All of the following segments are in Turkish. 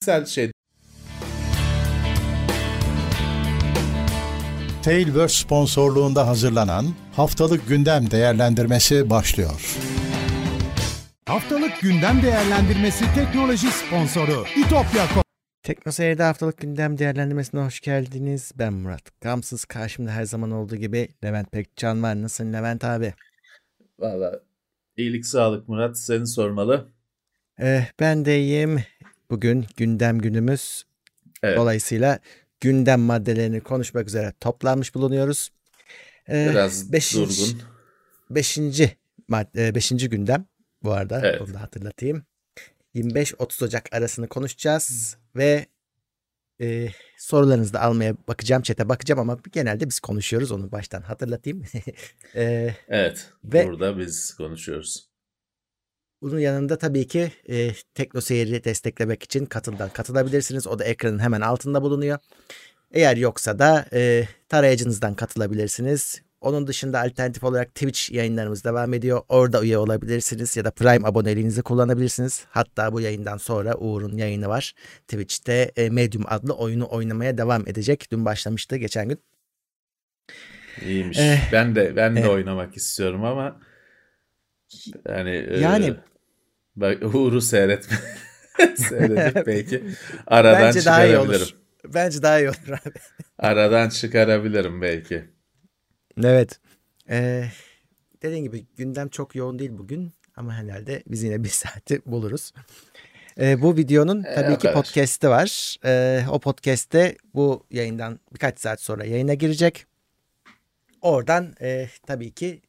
Güzel şey. Tailverse sponsorluğunda hazırlanan Haftalık Gündem Değerlendirmesi başlıyor. Haftalık gündem değerlendirmesi teknoloji sponsoru itopya.com Tekno Seyir'de haftalık gündem değerlendirmesine hoş geldiniz. Ben Murat. Gamsız karşımda her zaman olduğu gibi Levent Pekcan var. Nasılsın Levent abi? Valla iyilik sağlık Murat seni sormalı. Eh, ben de iyiyim. Bugün gündem günümüz. Evet. Dolayısıyla gündem maddelerini konuşmak üzere toplanmış bulunuyoruz. Eh, Biraz beşinci- durgun. Beşinci, madde, beşinci gündem bu arada. Evet. Onu da hatırlatayım. 25-30 Ocak arasını konuşacağız ve e, sorularınızı da almaya bakacağım. Çete bakacağım ama genelde biz konuşuyoruz. Onu baştan hatırlatayım. e, Evet. Ve- Burada biz konuşuyoruz. Bunun yanında tabii ki e, Tekno Seyir'i desteklemek için katıldan katılabilirsiniz. O da ekranın hemen altında bulunuyor. Eğer yoksa da e, tarayıcınızdan katılabilirsiniz. Onun dışında alternatif olarak Twitch yayınlarımız devam ediyor. Orada üye olabilirsiniz ya da Prime aboneliğinizi kullanabilirsiniz. Hatta bu yayından sonra Uğur'un yayını var. Twitch'te e, Medium adlı oyunu oynamaya devam edecek. Dün başlamıştı geçen gün. İyiymiş. Eh, ben de ben de eh. oynamak istiyorum ama yani e, Yani- bak Uğur'u seyretme seyredip belki aradan Bence daha iyi çıkarabilirim. olur. Bence daha iyi olur abi. Aradan çıkarabilirim belki. Evet. Ee, dediğim gibi gündem çok yoğun değil bugün ama herhalde biz yine bir saati buluruz. Ee, bu videonun Ee, tabii o ki kadar. podcast'i var. Ee, o podcast'te bu yayından birkaç saat sonra yayına girecek. Oradan e, tabii ki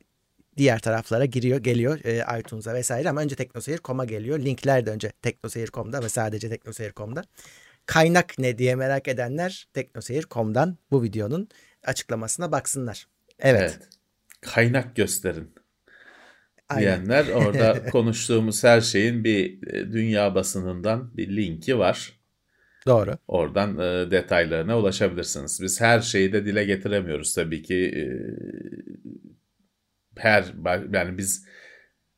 diğer taraflara giriyor, geliyor e, iTunes'a vesaire ama önce teknoseyir.com'a geliyor. Linkler de önce teknoseyir.com'da ve sadece teknoseyir.com'da. Kaynak ne diye merak edenler teknoseyir.com'dan bu videonun açıklamasına baksınlar. Evet. Evet. Kaynak gösterin Aynen. diyenler orada konuştuğumuz her şeyin bir e, dünya basınından bir linki var. Doğru. Oradan e, detaylarına ulaşabilirsiniz. Biz her şeyi de dile getiremiyoruz tabii ki. E, her yani biz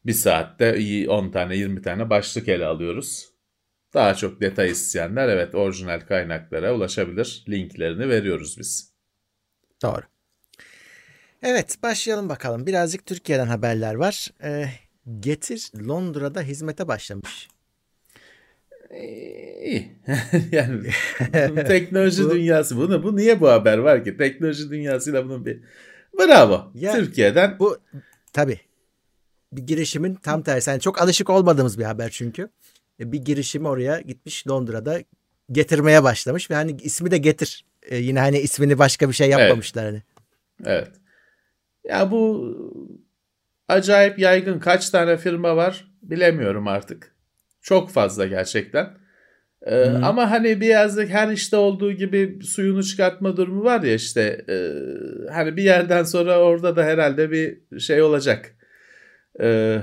bir saatte iyi 10 tane 20 tane başlık ele alıyoruz. Daha çok detay isteyenler evet orijinal kaynaklara ulaşabilir. Linklerini veriyoruz biz. Doğru. Evet başlayalım bakalım. Birazcık Türkiye'den haberler var. Ee, Getir Londra'da hizmete başlamış. İyi. yani teknoloji Bu- dünyası bunu bu niye bu haber var ki? Teknoloji dünyasıyla bunun bir bravo. Ya- Türkiye'den Bu tabii bir girişimin tam tersi. Yani çok alışık olmadığımız bir haber çünkü. E, Bir girişim oraya gitmiş Londra'da getirmeye başlamış ve hani ismi de Getir. E, yine hani ismini başka bir şey yapmamışlar hani. Evet. Ya bu acayip yaygın kaç tane firma var bilemiyorum artık. Çok fazla gerçekten. Ee, Hı. ama hani da her işte olduğu gibi suyunu çıkartma durumu var ya işte e, hani bir yerden sonra orada da herhalde bir şey olacak. Ee,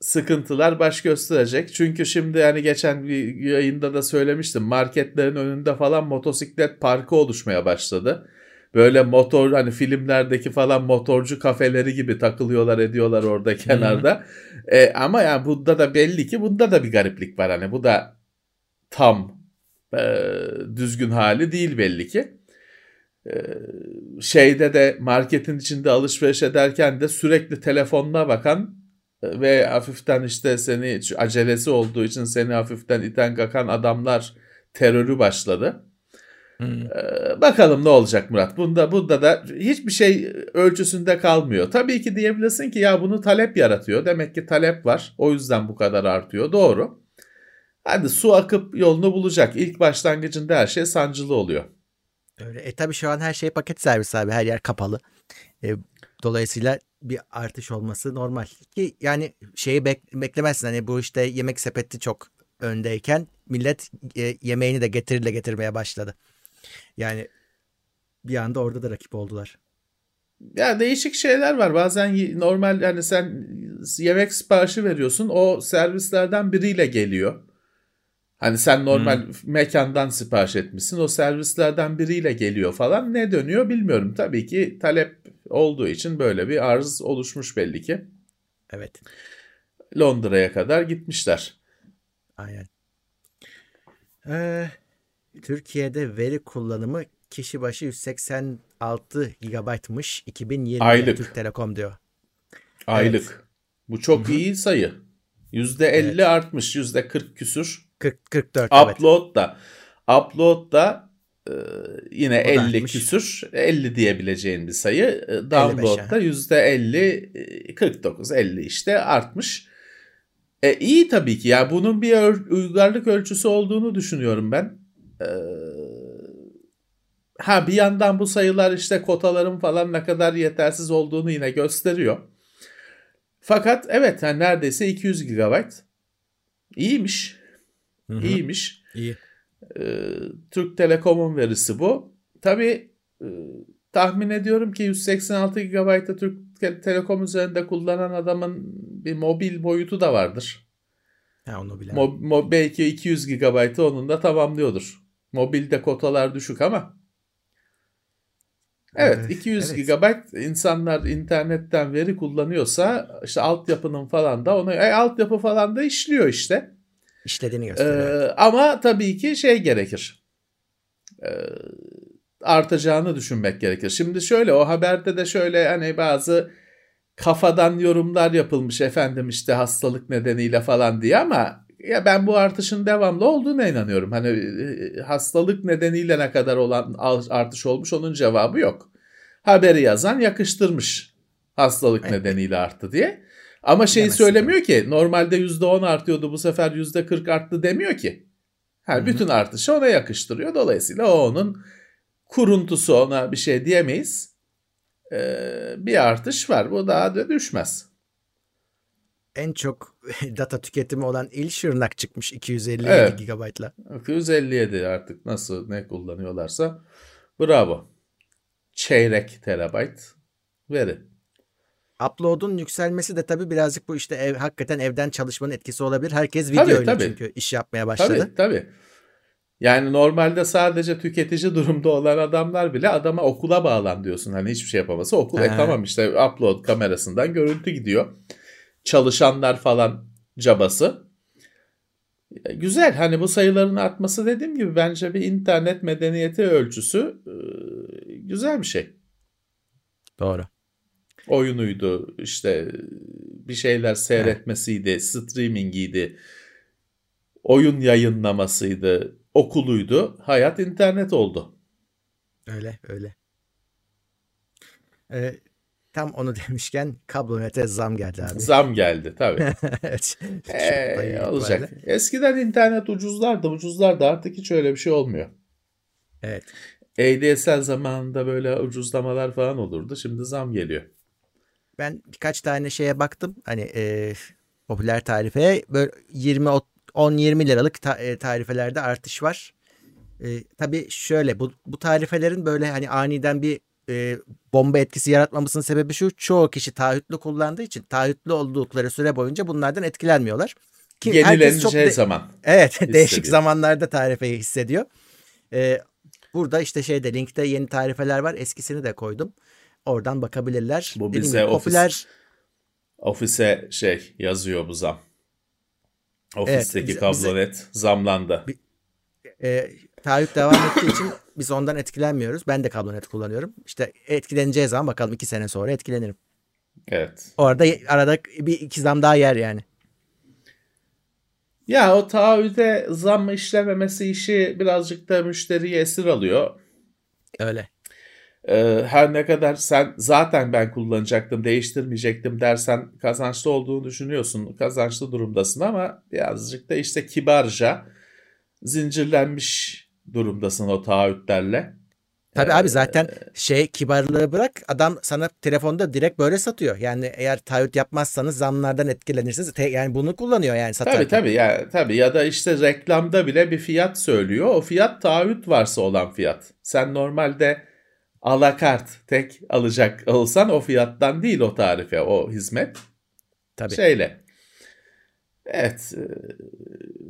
sıkıntılar baş gösterecek. Çünkü şimdi hani geçen bir yayında da söylemiştim marketlerin önünde falan motosiklet parkı oluşmaya başladı. Böyle motor hani filmlerdeki falan motorcu kafeleri gibi takılıyorlar ediyorlar orada kenarda. E, ama yani bunda da belli ki bunda da bir gariplik var. Hani bu da tam e, düzgün hali değil belli ki. E, şeyde de marketin içinde alışveriş ederken de sürekli telefonuna bakan e, ve hafiften işte seni acelesi olduğu için seni hafiften iten kakan adamlar terörü başladı. Ee, bakalım ne olacak Murat. Bunda bunda da hiçbir şey ölçüsünde kalmıyor. Tabii ki diyebilirsin ki ya bunu talep yaratıyor. Demek ki talep var. O yüzden bu kadar artıyor. Doğru. Hadi su akıp yolunu bulacak. İlk başlangıcında her şey sancılı oluyor. Öyle. E tabii şu an her şey paket servis abi. Her yer kapalı. E, dolayısıyla bir artış olması normal. Ki yani şeyi bek- beklemezsin. Hani bu işte yemek sepeti çok öndeyken millet e, yemeğini de getirirle getirmeye başladı. Yani bir anda orada da rakip oldular. Ya değişik şeyler var. Bazen normal yani sen yemek siparişi veriyorsun. O servislerden biriyle geliyor. Hani sen normal mekandan sipariş etmişsin. O servislerden biriyle geliyor falan. Ne dönüyor bilmiyorum. Tabii ki talep olduğu için böyle bir arz oluşmuş belli ki. Evet. Londra'ya kadar gitmişler. Aynen. Ee, Türkiye'de veri kullanımı kişi başı 186 GB'mış 2020 Aylık. Türk Telekom diyor. Aylık. Bu çok iyi sayı. %50 artmış. %40 küsür. 40 44 evet. Upload da upload da e, yine O da 50 artmış. küsür 50 diyebileceğin bir sayı. E, Download da %50 e, 49 50 işte artmış. E, iyi tabii ki. Ya bunun bir ör- uygarlık ölçüsü olduğunu düşünüyorum ben. E, ha bir yandan bu sayılar işte kotaların falan ne kadar yetersiz olduğunu yine gösteriyor. Fakat evet yani neredeyse 200 GB. İyiymiş. Hı hı. İyiymiş. İyi. Ee, Türk Telekom'un verisi bu. Tabii e, tahmin ediyorum ki 186 GB'ı Türk Te- Telekom üzerinde kullanan adamın bir mobil boyutu da vardır. Ha onu bilemem. Mo- mo- belki 200 GB'ı onun da tamamlıyordur. Mobilde kotalar düşük ama. Evet, Evet, 200 evet. GB insanlar internetten veri kullanıyorsa işte altyapının falan da ona e, altyapı falan da işliyor işte. İşlediğini gösteriyor. Ee, ama tabii ki şey gerekir. Ee, artacağını düşünmek gerekir. Şimdi şöyle o haberde de şöyle hani bazı kafadan yorumlar yapılmış efendim işte hastalık nedeniyle falan diye ama ya ben bu artışın devamlı olduğuna inanıyorum. Hani e, hastalık nedeniyle ne kadar olan artış olmuş onun cevabı yok. Haberi yazan yakıştırmış hastalık Evet. nedeniyle arttı diye. Ama şeyi Bilemezsin söylemiyor ki normalde %10 artıyordu bu sefer %40 arttı demiyor ki. Ha, hı. bütün artışı ona yakıştırıyor. Dolayısıyla o onun kuruntusu ona bir şey diyemeyiz. Ee, bir artış var. Bu daha da düşmez. En çok data tüketimi olan il Şırnak çıkmış 257 Evet. GB'la. 257 artık nasıl ne kullanıyorlarsa bravo. Çeyrek terabayt veri. Upload'un yükselmesi de tabii birazcık bu işte ev, hakikaten evden çalışmanın etkisi olabilir. Herkes Tabii, videoyla tabii. çünkü iş yapmaya başladı. Tabii tabii. Yani normalde sadece tüketici durumda olan adamlar bile adama okula bağlan diyorsun. Hani hiçbir şey yapamasa okul. E tamam işte upload kamerasından görüntü gidiyor. Çalışanlar falan cabası. E, Güzel hani bu sayıların artması dediğim gibi bence bir internet medeniyeti ölçüsü e, güzel bir şey. Doğru. Oyunuydu işte bir şeyler seyretmesiydi, streamingiydi, oyun yayınlamasıydı, okuluydu. Hayat internet oldu. Öyle öyle. Ee, tam onu demişken kablonete zam geldi abi. Zam geldi tabii. evet. Ee, olacak. itibariyle. Eskiden internet ucuzlardı, ucuzlardı. Artık hiç öyle bir şey olmuyor. Evet. ADSL zamanında böyle ucuzlamalar falan olurdu. Şimdi zam geliyor. Ben birkaç tane şeye baktım. Hani e, popüler tarifeye böyle 20 10-20 liralık ta- e, tarifelerde artış var. E, tabii şöyle bu, bu tarifelerin böyle hani aniden bir e, bomba etkisi yaratmamasının sebebi şu. Çoğu kişi taahhütlü kullandığı için taahhütlü oldukları süre boyunca bunlardan etkilenmiyorlar. Ki Yenileneceği çok de- zaman. Evet değişik hissediyor. zamanlarda tarifeyi hissediyor. Ee, burada işte şeyde linkte yeni tarifeler var. Eskisini de koydum. Oradan bakabilirler. Bu Dediğim bize gibi ofis- popüler Ofise şey yazıyor bu zam. Ofisteki bize- kablonet zamlandı. e, taahhüt devam ettiği için biz ondan etkilenmiyoruz. Ben de kablonet kullanıyorum. İşte etkileneceği zaman bakalım iki sene sonra etkilenirim. Evet. Orada arada bir iki zam daha yer yani. Ya o taahhüde zam işlememesi işi birazcık da müşteriyi esir alıyor. Öyle. Ee, her ne kadar sen zaten ben kullanacaktım, değiştirmeyecektim dersen kazançlı olduğunu düşünüyorsun. Kazançlı durumdasın ama birazcık da işte kibarca zincirlenmiş durumdasın o taahhütlerle. Tabii Ee, abi zaten şey kibarlığı bırak adam sana telefonda direkt böyle satıyor. Yani eğer taahhüt yapmazsanız zamlardan etkilenirsiniz. Te- yani bunu kullanıyor yani satarken. Tabii tabii ya tabii ya da işte reklamda bile bir fiyat söylüyor. O fiyat taahhüt varsa olan fiyat. Sen normalde alakart tek alacak olsan o fiyattan değil o tarife, o hizmet. Tabii. Şeyle. Evet, e,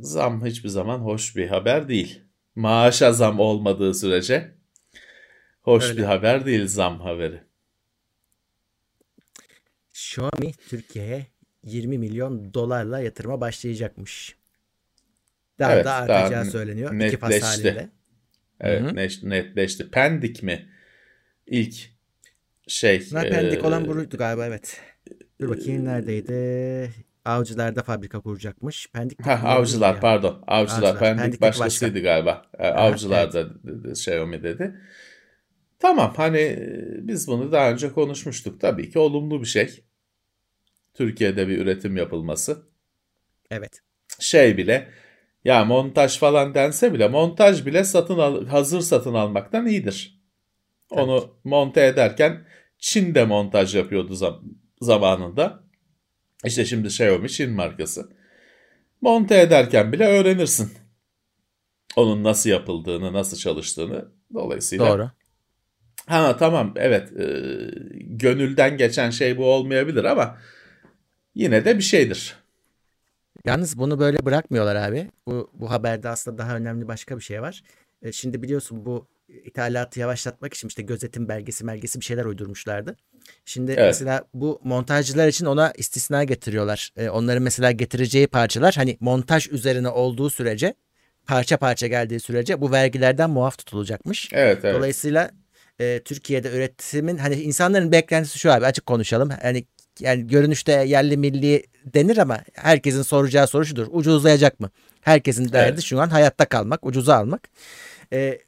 zam hiçbir zaman hoş bir haber değil. Maaşa zam olmadığı sürece hoş Öyle. bir haber değil zam haberi. Xiaomi Türkiye'ye 20 milyon dolarla yatırıma başlayacakmış. Daha Evet, da daha artacağı n- söyleniyor. İki fas netleşti. halinde. Evet Hı hı. net- netleşti. Pendik mi? İlk şey. Bunlar e, pendik olan buruydu galiba evet. Dur bakayım neredeydi? Avcılarda fabrika kuracakmış. Pendik Ha, avcılar pardon. Avcılar. Avcılar, Pendik Pendik'teki başkasıydı galiba. E, Avcılar da dedi- Xiaomi dedi. Tamam hani e, biz bunu daha önce konuşmuştuk. Tabii ki olumlu bir şey. Türkiye'de bir üretim yapılması. Evet. Şey bile ya montaj falan dense bile montaj bile satın al, hazır satın almaktan iyidir. Onu monte ederken Çin de montaj yapıyordu zam- zamanında. İşte şimdi Xiaomi Çin markası. Monte ederken bile öğrenirsin. Onun nasıl yapıldığını, nasıl çalıştığını. Dolayısıyla Doğru. Ha tamam evet e, gönülden geçen şey bu olmayabilir ama yine de bir şeydir. Yalnız bunu böyle bırakmıyorlar abi. Bu, bu haberde aslında daha önemli başka bir şey var. E, şimdi biliyorsun bu ithalatı yavaşlatmak için işte gözetim belgesi belgesi bir şeyler uydurmuşlardı. Şimdi Evet. mesela bu montajcılar için ona istisna getiriyorlar. E, onların mesela getireceği parçalar hani montaj üzerine olduğu sürece parça parça geldiği sürece bu vergilerden muaf tutulacakmış. Evet evet. Dolayısıyla e, Türkiye'de üretimin hani insanların beklentisi şu abi açık konuşalım. Yani yani görünüşte yerli milli denir ama herkesin soracağı soru şudur. Ucuzlayacak mı? Herkesin derdi Evet. şu an hayatta kalmak, ucuza almak. E,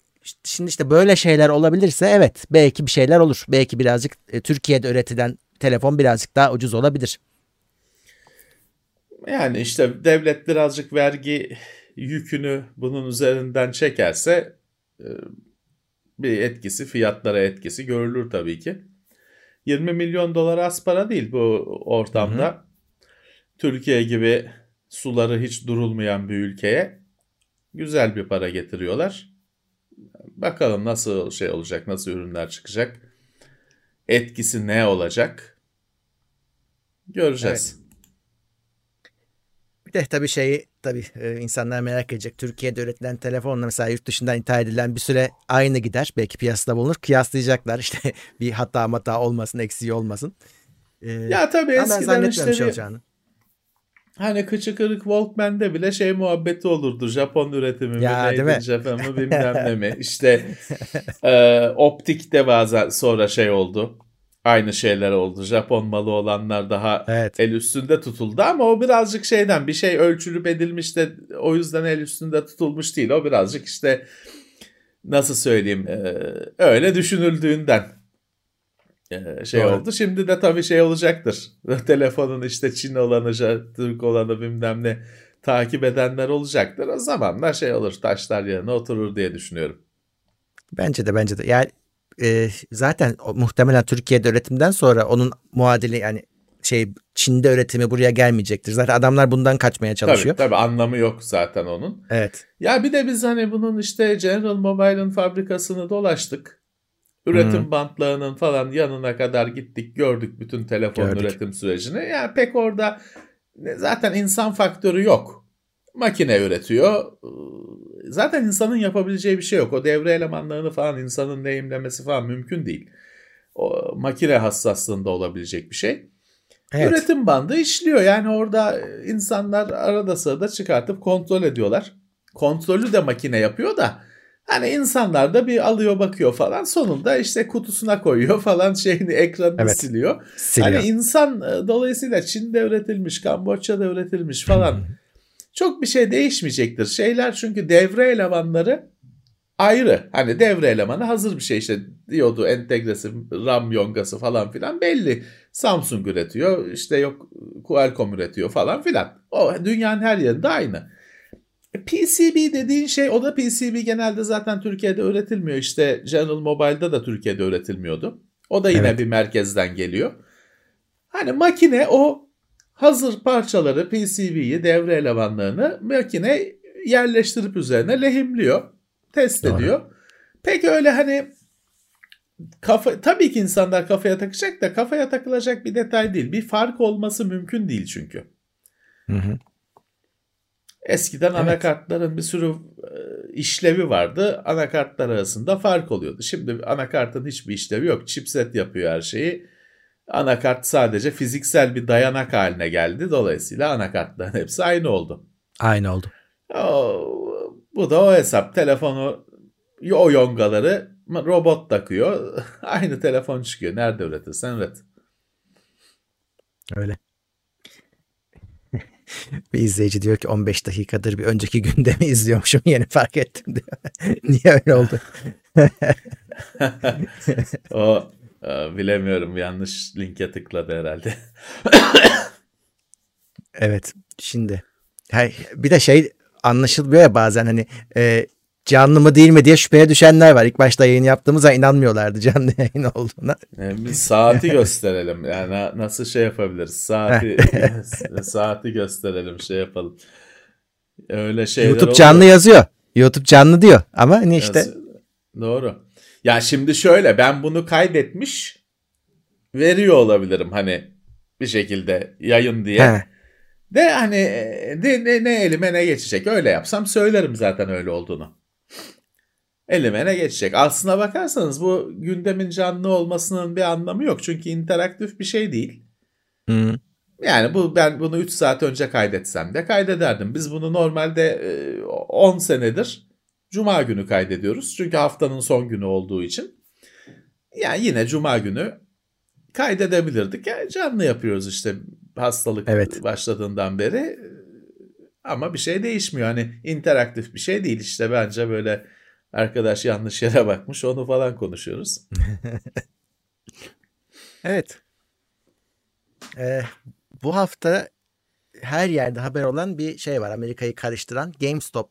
şimdi işte böyle şeyler olabilirse evet belki bir şeyler olur. Belki birazcık e, Türkiye'de üretilen telefon birazcık daha ucuz olabilir. Yani işte devlet birazcık vergi yükünü bunun üzerinden çekerse e, bir etkisi, fiyatlara etkisi görülür tabii ki. 20 milyon dolar az para değil bu ortamda. Türkiye gibi suları hiç durulmayan bir ülkeye güzel bir para getiriyorlar. Bakalım nasıl şey olacak, nasıl ürünler çıkacak. Etkisi ne olacak? Göreceğiz. Bir de tabii şeyi tabii e, insanlar merak edecek. Türkiye'de üretilen telefonla mesela yurt dışından ithal edilen bir süre aynı gider. Belki piyasada bulunur. Kıyaslayacaklar işte bir hata hata olmasın, eksiği olmasın. E, Ya tabii eskiden zannetmiyorum işte şey bir- olacağını. Hani kıçı kırık Walkman'de bile şey muhabbeti olurdu. Japon üretimi mi, Ya, mi? Japan mı bilmem ne mi. İşte e, optikte bazen sonra şey oldu. Aynı şeyler oldu. Japon malı olanlar daha Evet. el üstünde tutuldu ama o birazcık şeyden bir şey ölçülüp edilmiş de o yüzden el üstünde tutulmuş değil. O birazcık işte nasıl söyleyeyim e, öyle düşünüldüğünden şey Doğru. oldu. Şimdi de tabii şey olacaktır. Telefonun işte Çin olanı, Türk olanı bilmem ne takip edenler olacaktır. O zamanlar şey olur taşlar yerine oturur diye düşünüyorum. Bence de bence de. Yani e, zaten o, muhtemelen Türkiye'de üretimden sonra onun muadili yani şey Çin'de üretimi buraya gelmeyecektir. Zaten adamlar bundan kaçmaya çalışıyor. Tabii tabii anlamı yok zaten onun. Evet. Ya bir de biz hani bunun işte General Mobile'ın fabrikasını dolaştık. Üretim Hı. bantlarının falan yanına kadar gittik gördük bütün telefon Gördük. üretim sürecini. Yani pek orada zaten insan faktörü yok. Makine üretiyor. Zaten insanın yapabileceği bir şey yok. O devre elemanlarını falan insanın lehimlemesi falan mümkün değil. O makine hassaslığında olabilecek bir şey. Evet. Üretim bandı işliyor. Yani orada insanlar arada sırada çıkartıp kontrol ediyorlar. Kontrolü de makine yapıyor da hani insanlar da bir alıyor bakıyor falan. Sonunda işte kutusuna koyuyor falan şeyini ekranını Evet. siliyor. Siliyor. Hani insan e, dolayısıyla Çin'de üretilmiş, Kamboçya'da üretilmiş falan çok bir şey değişmeyecektir. Şeyler çünkü devre elemanları ayrı. Hani devre elemanı hazır bir şey işte diyordu entegresi, RAM yongası falan filan belli. Samsung üretiyor işte yok Qualcomm üretiyor falan filan. O dünyanın her yerinde aynı. PCB dediğin şey o da PCB genelde zaten Türkiye'de üretilmiyor. İşte General Mobile'da da Türkiye'de üretilmiyordu. O da yine Evet. bir merkezden geliyor. Hani makine o hazır parçaları PCB'yi devre elemanlarını makine yerleştirip üzerine lehimliyor. Test Doğru. ediyor. Peki öyle hani kafa tabii ki insanlar kafaya takacak da kafaya takılacak bir detay değil. Bir fark olması mümkün değil çünkü. Hı hı. Eskiden Evet. anakartların bir sürü e, işlevi vardı. Anakartlar arasında fark oluyordu. Şimdi anakartın hiçbir işlevi yok. Chipset yapıyor her şeyi. Anakart sadece fiziksel bir dayanak haline geldi. Dolayısıyla anakartların hepsi aynı oldu. Aynı oldu. O, bu da o hesap. Telefonu o yongaları robot takıyor. Aynı telefon çıkıyor. Nerede üretirsen üret. Öyle. bir izleyici diyor ki 15 dakikadır bir önceki gündemi izliyormuşum yeni fark ettim diyor. Niye öyle oldu? o e, bilemiyorum yanlış linke tıkladı herhalde. evet şimdi hey, bir de şey anlaşılmıyor ya bazen hani e, canlı mı değil mi diye şüpheye düşenler var. İlk başta yayın yaptığımızda inanmıyorlardı canlı yayın olduğuna. Yani bir saati gösterelim. Yani nasıl şey yapabiliriz? Saati saati gösterelim, şey yapalım. Öyle şeyler YouTube canlı oluyor. yazıyor. YouTube canlı diyor ama hani işte. Doğru. Ya şimdi şöyle ben bunu kaydetmiş veriyor olabilirim hani bir şekilde yayın diye. He. De hani de, ne, ne elime ne geçecek öyle yapsam söylerim zaten öyle olduğunu elime ne geçecek. Aslına bakarsanız bu gündemin canlı olmasının bir anlamı yok. Çünkü interaktif bir şey değil. Hı. Yani bu ben bunu 3 saat önce kaydetsem de kaydederdim. Biz bunu normalde 10 senedir cuma günü kaydediyoruz. Çünkü haftanın son günü olduğu için. Yani yine cuma günü kaydedebilirdik. Yani canlı yapıyoruz işte hastalık evet. başladığından beri. Ama bir şey değişmiyor. Hani interaktif bir şey değil. İşte bence böyle arkadaş yanlış yere bakmış onu falan konuşuyoruz. evet. Ee, bu hafta her yerde haber olan bir şey var. Amerika'yı karıştıran GameStop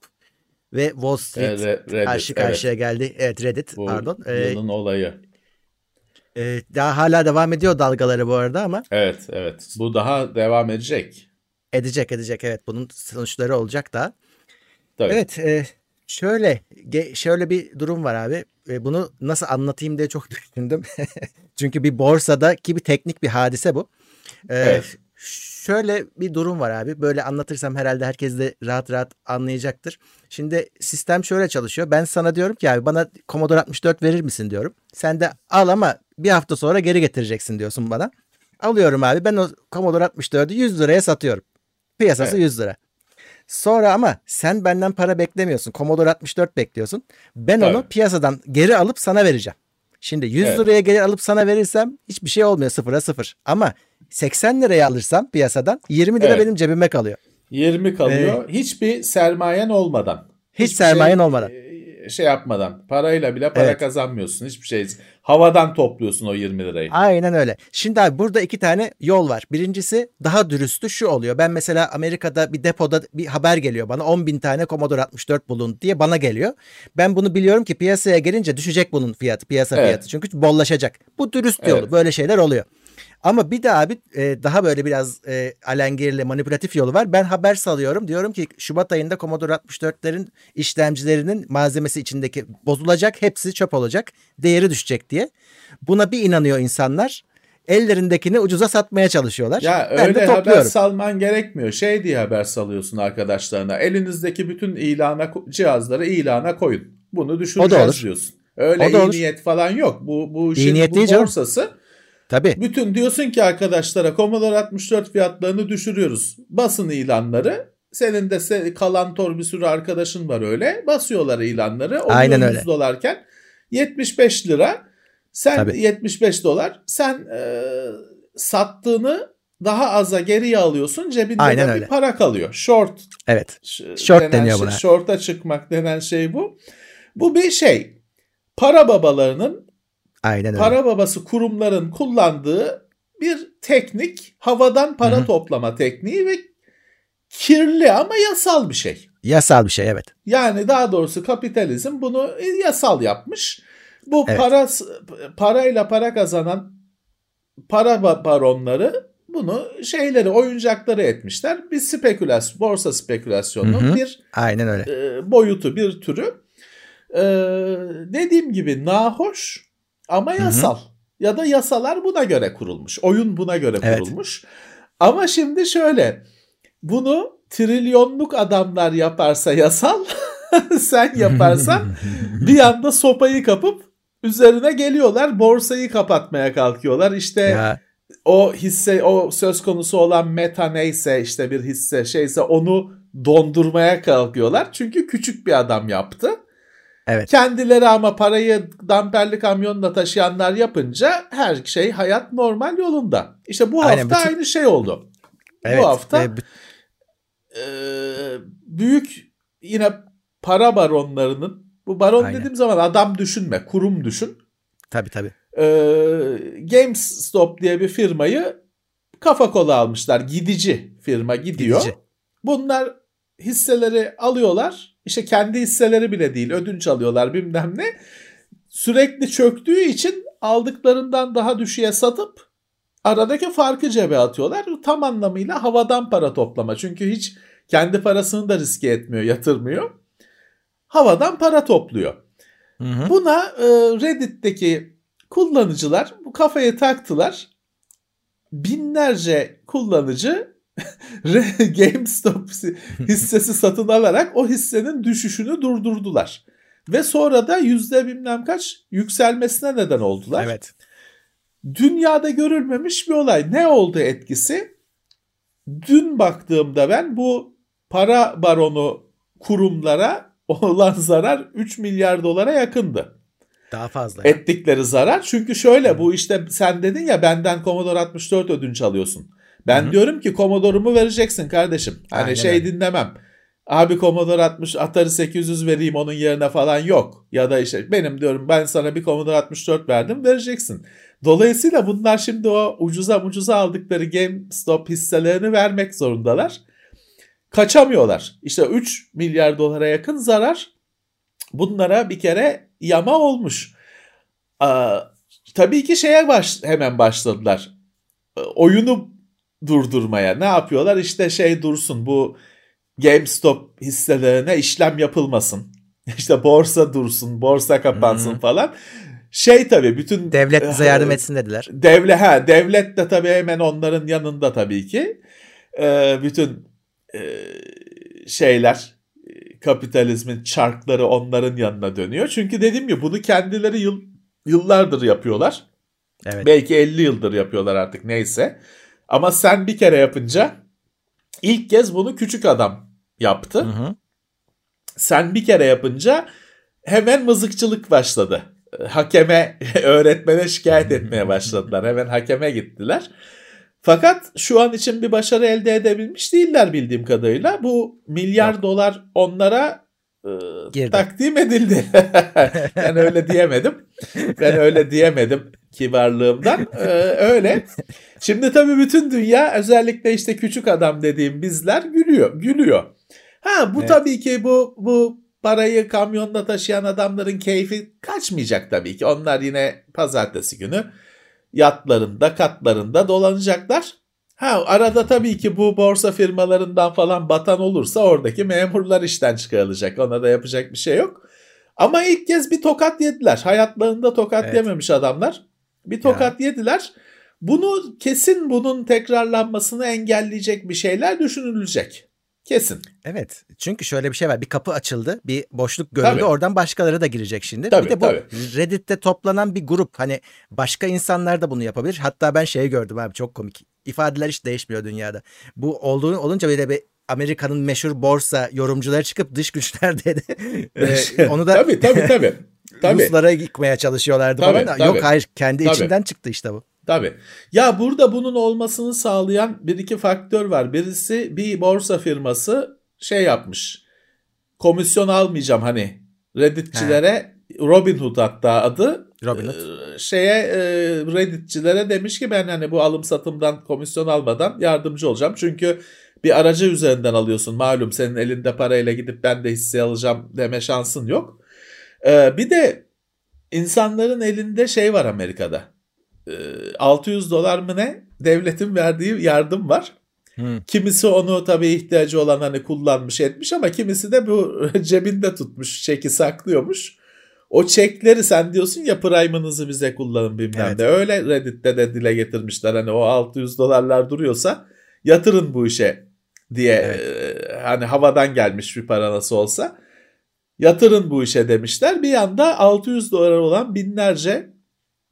ve Wall Street e, Reddit, karşı karşıya evet. geldi. Evet Reddit bu pardon. Ee, yılın olayı. E, daha hala devam ediyor dalgaları bu arada ama. Evet evet bu daha devam edecek. Edecek edecek evet bunun sonuçları olacak da. Tabii. Evet e, Şöyle şöyle bir durum var abi. E, bunu nasıl anlatayım diye çok düşündüm. Çünkü bir borsadaki bir teknik bir hadise bu. Ee, evet. Şöyle bir durum var abi. Böyle anlatırsam herhalde herkes de rahat rahat anlayacaktır. Şimdi sistem şöyle çalışıyor. Ben sana diyorum ki abi bana Commodore 64 verir misin diyorum. Sen de al ama bir hafta sonra geri getireceksin diyorsun bana. Alıyorum abi. Ben o Commodore 64'ü 100 liraya satıyorum. Piyasası evet. 100 lira. Sonra ama sen benden para beklemiyorsun. Commodore 64 bekliyorsun. Ben Tabii. onu piyasadan geri alıp sana vereceğim. Şimdi 100 evet. liraya geri alıp sana verirsem hiçbir şey olmuyor sıfıra sıfır. Ama 80 liraya alırsam piyasadan 20 lira evet. benim cebime kalıyor. 20 kalıyor. Ee, Hiçbir sermayen olmadan. Hiç sermayen şey, olmadan. E, şey yapmadan parayla bile para evet. kazanmıyorsun hiçbir şey. Havadan topluyorsun o 20 lirayı. Aynen öyle. Şimdi abi burada iki tane yol var. Birincisi daha dürüstü şu oluyor. Ben mesela Amerika'da bir depoda bir haber geliyor bana 10 bin tane Commodore 64 bulun diye bana geliyor. Ben bunu biliyorum ki piyasaya gelince düşecek bunun fiyatı piyasa evet. fiyatı. Çünkü bollaşacak. Bu dürüst yolu. Evet. Böyle şeyler oluyor. Ama bir de abi e, daha böyle biraz e, alengirli manipülatif yolu var. Ben haber salıyorum. Diyorum ki Şubat ayında Commodore 64'lerin işlemcilerinin malzemesi içindeki bozulacak. Hepsi çöp olacak. Değeri düşecek diye. Buna bir inanıyor insanlar. Ellerindekini ucuza satmaya çalışıyorlar. Ya ben öyle haber salman gerekmiyor. Şey diye haber salıyorsun arkadaşlarına. Elinizdeki bütün ilana cihazları ilana koyun. Bunu düşüreceğiz diyorsun. Öyle iyi olur. niyet falan yok. Bu bu işin bu borsası. Canım Tabii. Bütün diyorsun ki arkadaşlara Commodore 64 fiyatlarını düşürüyoruz. Basın ilanları. Senin de kalan tor bir sürü arkadaşın var öyle. Basıyorlar ilanları. Aynen öyle. dolarken 75 lira. Sen Tabii. 75 dolar. Sen e, sattığını daha aza geriye alıyorsun. Cebinde Aynen de öyle. bir para kalıyor. Short. Evet. Short deniyor şey, buna. Short'a çıkmak denen şey bu. Bu bir şey. Para babalarının Aynen öyle. Para babası kurumların kullandığı bir teknik, havadan para Hı-hı. toplama tekniği ve kirli ama yasal bir şey. Yasal bir şey evet. Yani daha doğrusu kapitalizm bunu yasal yapmış. Bu evet. para parayla para kazanan para baronları bunu şeyleri oyuncakları etmişler. Bir spekülasyon, borsa spekülasyonunun bir Aynen öyle. E, boyutu, bir türü. E, dediğim gibi nahoş ama yasal. Hı hı. Ya da yasalar buna göre kurulmuş. Oyun buna göre evet. kurulmuş. Ama şimdi şöyle. Bunu trilyonluk adamlar yaparsa yasal, sen yaparsan bir anda sopayı kapıp üzerine geliyorlar, borsayı kapatmaya kalkıyorlar. İşte ya. o hisse o söz konusu olan meta neyse işte bir hisse şeyse onu dondurmaya kalkıyorlar. Çünkü küçük bir adam yaptı. Evet. Kendileri ama parayı damperli kamyonla taşıyanlar yapınca her şey hayat normal yolunda. İşte bu Aynen, hafta bütün- aynı şey oldu. Evet. Bu hafta ve e, büyük yine para baronlarının bu baron Aynen. dediğim zaman adam düşünme kurum düşün. tabii tabii. E, GameStop diye bir firmayı kafa kola almışlar. Gidici firma gidiyor. Gidici. Bunlar hisseleri alıyorlar. İşte kendi hisseleri bile değil ödünç alıyorlar bilmem ne. Sürekli çöktüğü için aldıklarından daha düşüğe satıp aradaki farkı cebe atıyorlar. Tam anlamıyla havadan para toplama. Çünkü hiç kendi parasını da riske etmiyor, yatırmıyor. Havadan para topluyor. Hı hı. Buna e, Reddit'teki kullanıcılar bu kafayı taktılar. Binlerce kullanıcı GameStop hissesi satın alarak o hissenin düşüşünü durdurdular. Ve sonra da yüzde bilmem kaç yükselmesine neden oldular. Evet. Dünyada görülmemiş bir olay. Ne oldu etkisi? Dün baktığımda ben bu para baronu kurumlara olan zarar 3 milyar dolara yakındı. Daha fazla. Ettikleri zarar. Çünkü şöyle bu işte sen dedin ya benden Commodore 64 ödünç alıyorsun. Ben Hı hı. diyorum ki Commodore'umu vereceksin kardeşim. Hani Aynen şey dinlemem. Abi Commodore 60 Atari 800 vereyim onun yerine falan yok. Ya da işte benim diyorum ben sana bir Commodore 64 verdim vereceksin. Dolayısıyla bunlar şimdi o ucuza ucuza aldıkları GameStop hisselerini vermek zorundalar. Kaçamıyorlar. İşte 3 milyar dolara yakın zarar bunlara bir kere yama olmuş. Aa, tabii ki şeye baş, hemen başladılar. Oyunu durdurmaya. Ne yapıyorlar? İşte şey dursun bu GameStop hisselerine işlem yapılmasın. İşte borsa dursun, borsa kapansın hı. falan. Şey tabii bütün Devlet bize e, yardım etsin dediler. Devlet ha devlet de tabii hemen onların yanında tabii ki. Ee, bütün e, şeyler e, kapitalizmin çarkları onların yanına dönüyor. Çünkü dediğim gibi bunu kendileri yıl, yıllardır yapıyorlar. Evet. Belki 50 yıldır yapıyorlar artık neyse. Ama sen bir kere yapınca ilk kez bunu küçük adam yaptı. Hı hı. Sen bir kere yapınca hemen mızıkçılık başladı. Hakeme, öğretmene şikayet etmeye başladılar. Hemen hakeme gittiler. Fakat şu an için bir başarı elde edebilmiş değiller bildiğim kadarıyla. Bu milyar Yok. dolar onlara Girdi. takdim edildi. ben öyle diyemedim. Ben öyle diyemedim kibarlığımdan. Ee, öyle. Şimdi tabii bütün dünya özellikle işte küçük adam dediğim bizler gülüyor. Gülüyor. Ha bu Evet. tabii ki bu bu parayı kamyonla taşıyan adamların keyfi kaçmayacak tabii ki. Onlar yine pazartesi günü yatlarında, katlarında dolanacaklar. Ha arada tabii ki bu borsa firmalarından falan batan olursa oradaki memurlar işten çıkarılacak. Ona da yapacak bir şey yok. Ama ilk kez bir tokat yediler. Hayatlarında tokat Evet. yememiş adamlar. Bir tokat yediler. Bunu kesin bunun tekrarlanmasını engelleyecek bir şeyler düşünülecek. Kesin. Evet. Çünkü şöyle bir şey var. Bir kapı açıldı. Bir boşluk görüldü. Tabii. Oradan başkaları da girecek şimdi. Tabii, bir de bu tabii. Reddit'te toplanan bir grup. Hani başka insanlar da bunu yapabilir. Hatta ben şeyi gördüm abi çok komik. İfadeler hiç değişmiyor dünyada. Bu olduğu olunca böyle bir Amerika'nın meşhur borsa yorumcuları çıkıp dış güçler dedi. Ee, onu da tabii tabii tabii. tabii. Ruslara yıkmaya çalışıyorlardı Tabii, falan. tabii. Yok hayır kendi Tabii. içinden çıktı işte bu. Tabii. Ya burada bunun olmasını sağlayan bir iki faktör var. Birisi bir borsa firması şey yapmış. Komisyon almayacağım hani Redditçilere Robinhood hatta adı. Robinhood. Ee, şeye e, Redditçilere demiş ki ben hani bu alım satımdan komisyon almadan yardımcı olacağım. Çünkü bir aracı üzerinden alıyorsun malum senin elinde parayla gidip ben de hisse alacağım deme şansın yok. Ee, bir de insanların elinde şey var Amerika'da. Ee, 600 dolar mı ne? Devletin verdiği yardım var. Hı. Kimisi onu tabii ihtiyacı olan hani kullanmış etmiş ama kimisi de bu cebinde tutmuş, çeki saklıyormuş. O çekleri sen diyorsun ya prime'ınızı bize kullanın bilmem Evet. ne. Öyle Reddit'te de dile getirmişler. Hani o 600 dolarlar duruyorsa yatırın bu işe diye Evet. e, hani havadan gelmiş bir para nasıl olsa yatırın bu işe demişler. Bir yanda 600 dolar olan binlerce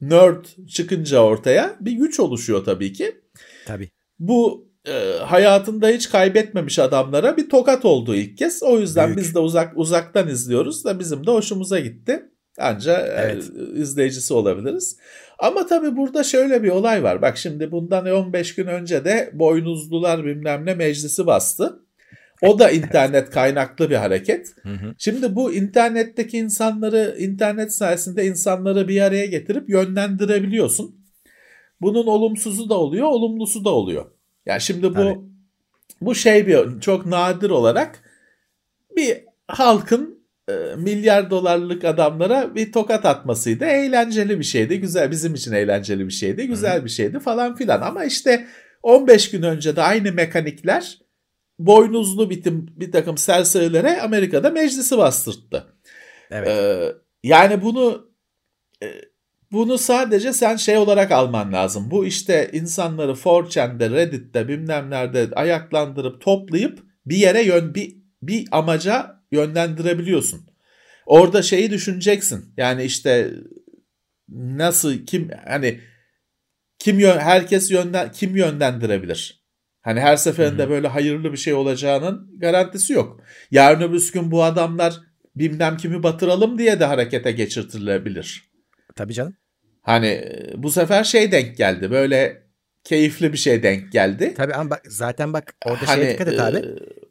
nerd çıkınca ortaya bir güç oluşuyor tabii ki. Tabii. Bu e, hayatında hiç kaybetmemiş adamlara bir tokat oldu ilk kez. O yüzden Büyük. biz de uzak uzaktan izliyoruz da bizim de hoşumuza gitti. Anca e, Evet. izleyicisi olabiliriz. Ama tabii burada şöyle bir olay var. Bak şimdi bundan 15 gün önce de boynuzlular bilmem ne meclisi bastı. O da internet kaynaklı bir hareket. Hı hı. Şimdi bu internetteki insanları, internet sayesinde insanları bir araya getirip yönlendirebiliyorsun. Bunun olumsuzu da oluyor, olumlusu da oluyor. Yani şimdi bu Tabii. bu şey bir çok nadir olarak bir halkın e, milyar dolarlık adamlara bir tokat atmasıydı. Eğlenceli bir şeydi. Güzel bizim için eğlenceli bir şeydi. Güzel bir şeydi falan filan. Ama işte 15 gün önce de aynı mekanikler boynuzlu bitim, bir takım serserilere Amerika'da meclisi bastırttı. Evet. Ee, yani bunu e, bunu sadece sen şey olarak alman lazım. Bu işte insanları 4chan'de, Reddit'te bilmem nerede ayaklandırıp toplayıp bir yere yön bir, bir amaca yönlendirebiliyorsun. Orada şeyi düşüneceksin. Yani işte nasıl kim hani kim yön, herkes yönden kim yönlendirebilir? Hani her seferinde böyle hayırlı bir şey olacağının garantisi yok. Yarın öbür gün bu adamlar bilmem kimi batıralım diye de harekete geçirtilebilir. Tabii canım. Hani e, bu sefer şey denk geldi. Böyle keyifli bir şey denk geldi. Tabii ama bak zaten bak orada Hani, şeye dikkat et abi. e,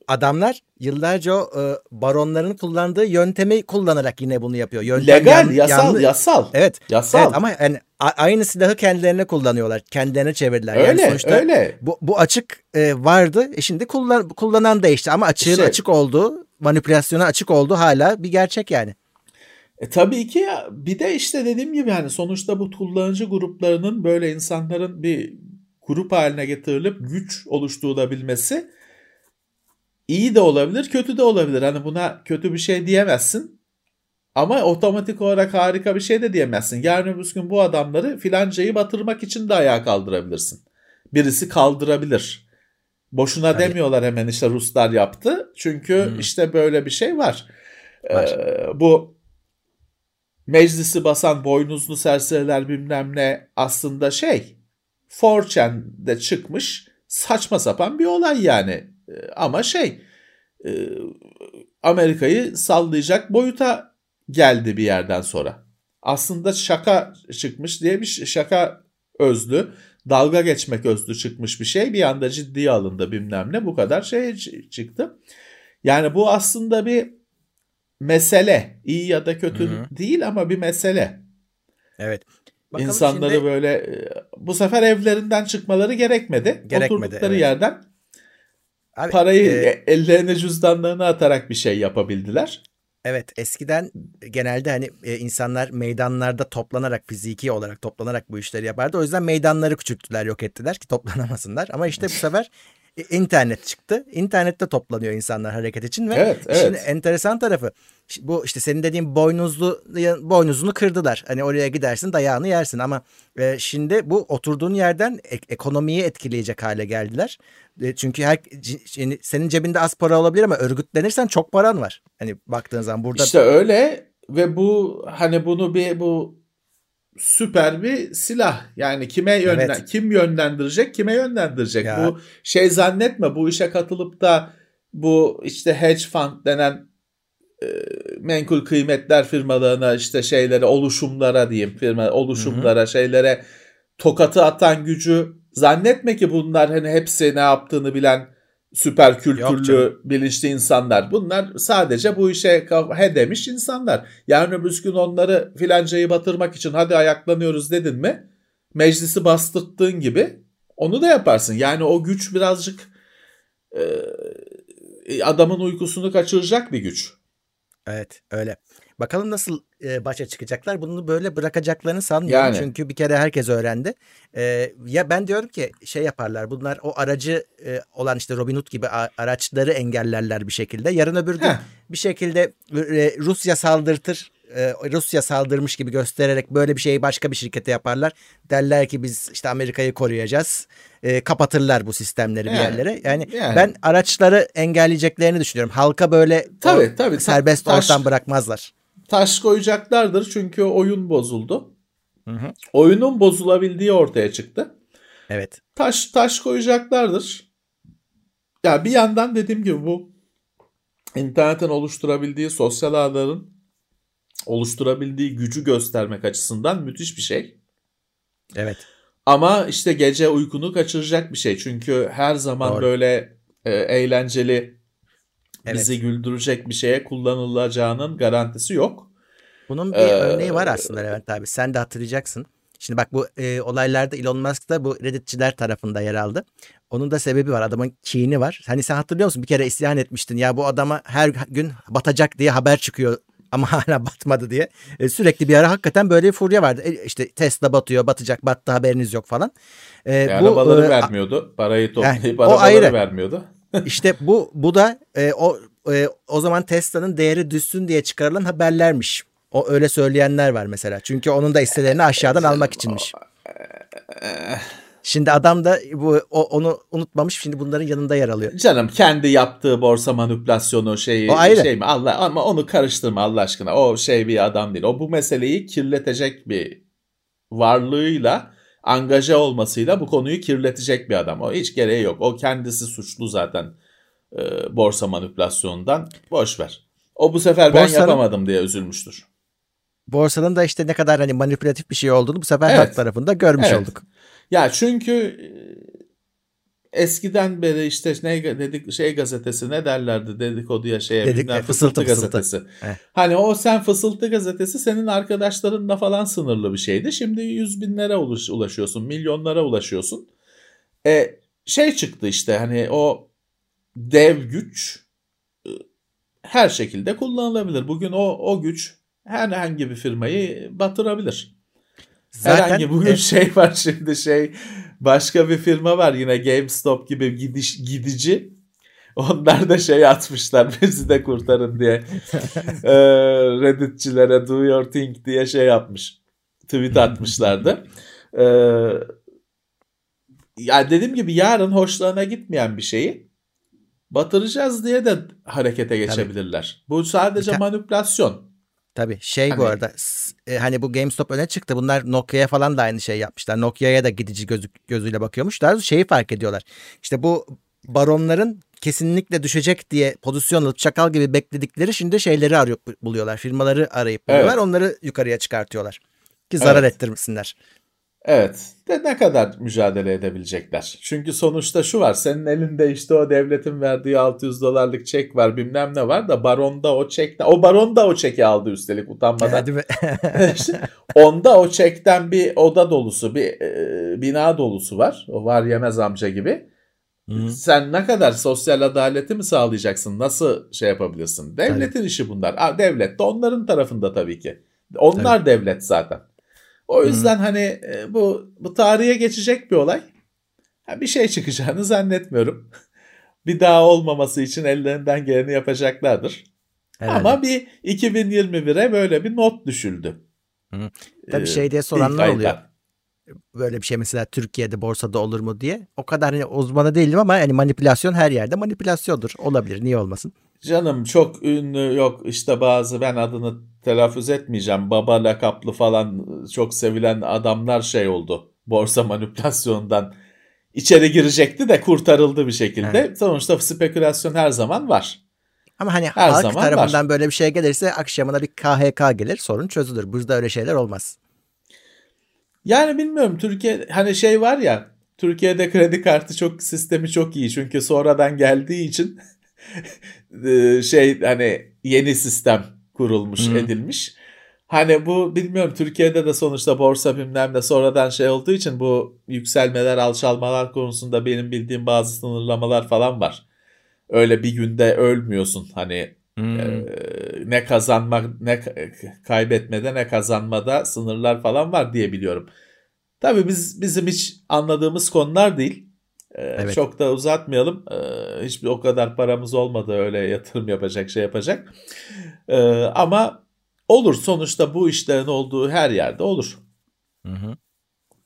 Adamlar yıllarca o e, baronların kullandığı yöntemi kullanarak yine bunu yapıyor. Yöntem legal, yan- yasal, yanlı- yasal. Evet. Yasal. Evet ama yani aynı silahı kendilerine kullanıyorlar. Kendilerine çevirdiler. yani öyle, sonuçta öyle. bu, bu açık e, vardı. E şimdi kullan, kullanan değişti ama açığın İşte- açık olduğu, manipülasyona açık olduğu hala bir gerçek yani. E tabii ki ya, bir de işte dediğim gibi yani sonuçta bu kullanıcı gruplarının böyle insanların bir grup haline getirilip güç oluşturulabilmesi iyi de olabilir, kötü de olabilir. Hani buna kötü bir şey diyemezsin. Ama otomatik olarak harika bir şey de diyemezsin. Yarın öbür gün bu adamları filancayı batırmak için de ayağa kaldırabilirsin. Birisi kaldırabilir. Boşuna Tabii. demiyorlar hemen işte Ruslar yaptı. Çünkü Hmm. işte böyle bir şey var. Var. Ee, bu meclisi basan boynuzlu serseriler bilmem ne aslında şey 4chan'de çıkmış saçma sapan bir olay yani. Ee, Ama şey e, Amerika'yı sallayacak boyuta geldi bir yerden sonra. Aslında şaka çıkmış diye bir şaka özlü, dalga geçmek özlü çıkmış bir şey bir anda ciddiye alındı bilmem ne bu kadar şey çıktı. Yani bu aslında bir mesele. iyi ya da kötü Hı hı. değil ama bir mesele. Evet. Bakalım İnsanları şimdi- böyle e, bu sefer evlerinden çıkmaları gerekmedi. Gerekmedi, Oturdukları evet. yerden Abi, parayı e, e, ellerine cüzdanlarına atarak bir şey yapabildiler. Evet eskiden genelde hani e, insanlar meydanlarda toplanarak fiziki olarak toplanarak bu işleri yapardı. O yüzden meydanları küçülttüler yok ettiler ki toplanamasınlar. Ama işte bu sefer internet çıktı. İnternette toplanıyor insanlar hareket için ve Evet, evet. enteresan tarafı bu işte senin dediğin boynuzlu boynuzunu kırdılar. Hani oraya gidersin dayağını yersin ama e, şimdi bu oturduğun yerden ek- ekonomiyi etkileyecek hale geldiler. E, çünkü her yani senin cebinde az para olabilir ama örgütlenirsen çok paran var. Hani baktığın zaman burada İşte öyle ve bu hani bunu bir bu süper bir silah. Yani kime yönlen Evet. kim yönlendirecek, kime yönlendirecek? Ya. Bu şey zannetme bu işe katılıp da bu işte hedge fund denen e, menkul kıymetler firmalarına işte şeylere oluşumlara diyeyim firma oluşumlara şeylere tokatı atan gücü zannetme ki bunlar hani hepsi ne yaptığını bilen süper kültürlü bilinçli insanlar. Bunlar sadece bu işe he demiş insanlar. Yarın öbür gün onları filancayı batırmak için hadi ayaklanıyoruz dedin mi meclisi bastırttığın gibi onu da yaparsın. Yani o güç birazcık e, adamın uykusunu kaçıracak bir güç. Evet öyle. Bakalım nasıl e, başa çıkacaklar. Bunu böyle bırakacaklarını sanmıyorum. Yani. Çünkü bir kere herkes öğrendi. E, ya ben diyorum ki şey yaparlar. Bunlar o aracı e, olan işte Robin Hood gibi araçları engellerler bir şekilde. Yarın öbür gün Heh. bir şekilde e, Rusya saldırtır. e, Rusya saldırmış gibi göstererek böyle bir şeyi başka bir şirkete yaparlar. Derler ki biz işte Amerika'yı koruyacağız. E, kapatırlar bu sistemleri bir Yani, yerlere. Yani, yani. ben araçları engelleyeceklerini düşünüyorum. Halka böyle o Tabii, tabii. Ta- serbest taş- ortam bırakmazlar. Taş koyacaklardır çünkü oyun bozuldu. Hı hı. Oyunun bozulabildiği ortaya çıktı. Evet. Taş taş koyacaklardır. Ya bir yandan dediğim gibi bu internetin oluşturabildiği sosyal ağların oluşturabildiği gücü göstermek açısından müthiş bir şey. Evet. Ama işte gece uykunu kaçıracak bir şey. Çünkü her zaman Doğru. böyle e, eğlenceli, Evet. bizi güldürecek bir şeye kullanılacağının garantisi yok. Bunun bir Ee, örneği var aslında Levent abi. Sen de hatırlayacaksın. Şimdi bak bu e, olaylarda Elon Musk da bu Redditçiler tarafında yer aldı. Onun da sebebi var. Adamın kini var. Hani sen hatırlıyor musun? Bir kere isyan etmiştin. Ya bu adama her gün batacak diye haber çıkıyor ama hala batmadı diye. E, sürekli bir ara hakikaten böyle bir furya vardı. E, işte Tesla batıyor, batacak, battı haberiniz yok falan. E, E, bu, arabaları e, vermiyordu. Parayı toplayıp o arabaları ayrı. vermiyordu. İşte bu bu da e, o e, o zaman Tesla'nın değeri düşsün diye çıkarılan haberlermiş. O öyle söyleyenler var mesela. Çünkü onun da hisselerini aşağıdan almak içinmiş. Şimdi adam da bu o, onu unutmamış. Şimdi bunların yanında yer alıyor. Canım kendi yaptığı borsa manipülasyonu şeyi O ayrı. şey mi Allah ama onu karıştırma Allah aşkına. O şey bir adam değil. O bu meseleyi kirletecek bir varlığıyla angaja olmasıyla bu konuyu kirletecek bir adam. O hiç gereği yok. O kendisi suçlu zaten e, borsa manipülasyonundan. Boş ver. O bu sefer ben Borsanın- yapamadım diye üzülmüştür. Borsanın da işte ne kadar hani manipülatif bir şey olduğunu bu sefer Evet. halk tarafında görmüş Evet. olduk. Ya çünkü e, eskiden beri işte ne dedik şey gazetesi ne derlerdi dedikoduya şeye Dedik, bilmem, fısıltı, fısıltı. gazetesi. Heh. Hani o sen fısıltı gazetesi senin arkadaşlarınla falan sınırlı bir şeydi. Şimdi yüz binlere ulaş- ulaşıyorsun, milyonlara ulaşıyorsun. E, şey çıktı işte hani o dev güç e, her şekilde kullanılabilir. Bugün o o güç herhangi bir firmayı batırabilir. Herhangi bugün e, şey var şimdi şey başka bir firma var yine GameStop gibi gidiş gidici. Onlar da şey atmışlar bizi de kurtarın diye. Ee, Redditçilere do your thing diye şey yapmış. Tweet atmışlardı. Ee, ya dediğim gibi yarın hoşlarına gitmeyen bir şeyi batıracağız diye de harekete geçebilirler. Bu sadece Bir ta- manipülasyon. Tabii şey bu Hani- arada s- e, hani bu GameStop öne çıktı. Bunlar Nokia'ya falan da aynı şey yapmışlar. Nokia'ya da gidici gözü, gözüyle bakıyormuş. Daha doğrusu şeyi fark ediyorlar. İşte bu baronların kesinlikle düşecek diye pozisyon alıp çakal gibi bekledikleri şimdi şeyleri arıyor buluyorlar. Firmaları arayıp buluyorlar. Evet. Onları yukarıya çıkartıyorlar. Ki zarar Evet. ettirmesinler. Evet. De ne kadar mücadele edebilecekler? Çünkü sonuçta şu var. Senin elinde işte o devletin verdiği 600 dolarlık çek var bilmem ne var da baronda o çekten o baron da o çeki aldı üstelik utanmadan. Onda o çekten bir oda dolusu bir e, bina dolusu var. O var yemez amca gibi. Hı. Sen ne kadar sosyal adaleti mi sağlayacaksın? Nasıl şey yapabilirsin? Devletin işi bunlar. Aa, devlet de onların tarafında tabii ki. Onlar devlet zaten. O yüzden hani e, bu bu tarihe geçecek bir olay. Ha, bir şey çıkacağını zannetmiyorum. bir daha olmaması için ellerinden geleni yapacaklardır. Herhalde. Ama bir 2021'e böyle bir not düşüldü. Hı. Tabii Ee, şey diye soranlar oluyor. Böyle bir şey mesela Türkiye'de borsada olur mu diye. O kadar hani uzmanı değilim ama yani manipülasyon her yerde manipülasyondur. Olabilir. Niye olmasın? Canım çok ünlü yok işte bazı ben adını telaffuz etmeyeceğim. Baba lakaplı falan çok sevilen adamlar şey oldu. Borsa manipülasyonundan içeri girecekti de kurtarıldı bir şekilde. Sonuçta spekülasyon her zaman var. Ama hani Her halk tarafından böyle bir şey gelirse akşamına bir KHK gelir sorun çözülür. Burada öyle şeyler olmaz. Yani bilmiyorum Türkiye hani şey var ya Türkiye'de kredi kartı çok sistemi çok iyi çünkü sonradan geldiği için şey hani yeni sistem kurulmuş Hı. edilmiş. Hani bu bilmiyorum Türkiye'de de sonuçta borsa bilmem ne sonradan şey olduğu için bu yükselmeler alçalmalar konusunda benim bildiğim bazı sınırlamalar falan var. Öyle bir günde ölmüyorsun hani ee, ne kazanmak ne ka- kaybetmede ne kazanmada sınırlar falan var diye biliyorum. Tabii biz bizim hiç anladığımız konular değil. Ee, Evet. Çok da uzatmayalım. Ee, hiçbir o kadar paramız olmadı öyle yatırım yapacak şey yapacak. Ee, ama olur sonuçta bu işlerin olduğu her yerde olur. Hı hı.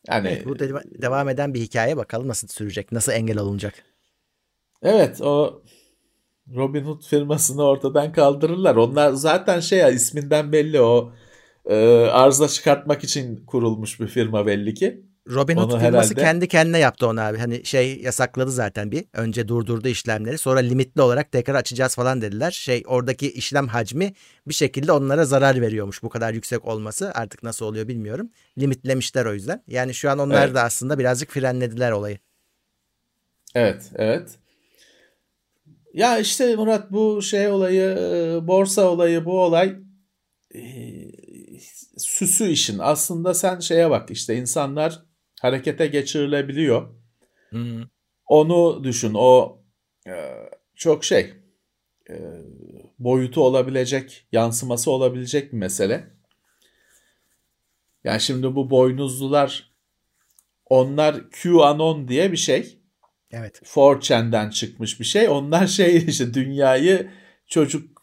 Yani Evet, bu de- devam eden bir hikaye bakalım nasıl sürecek, nasıl engel olunacak. Evet o Robinhood firmasını ortadan kaldırırlar. Onlar zaten şey ya isminden belli o e, arıza çıkartmak için kurulmuş bir firma belli ki. Robin Hood Onu firması herhalde- kendi kendine yaptı onu abi. Hani şey yasakladı zaten bir. Önce durdurdu işlemleri. Sonra limitli olarak tekrar açacağız falan dediler. Şey oradaki işlem hacmi bir şekilde onlara zarar veriyormuş. Bu kadar yüksek olması artık nasıl oluyor bilmiyorum. Limitlemişler o yüzden. Yani şu an onlar Evet. da aslında birazcık frenlediler olayı. Evet, evet. Ya işte Murat bu şey olayı, e, borsa olayı, bu olay e, süsü işin. Aslında sen şeye bak işte insanlar harekete geçirilebiliyor. Onu düşün. O e, çok şey e, boyutu olabilecek, yansıması olabilecek bir mesele. Yani şimdi bu boynuzlular onlar QAnon diye bir şey. Evet. 4chan'den çıkmış bir şey. Onlar şey işte dünyayı çocuk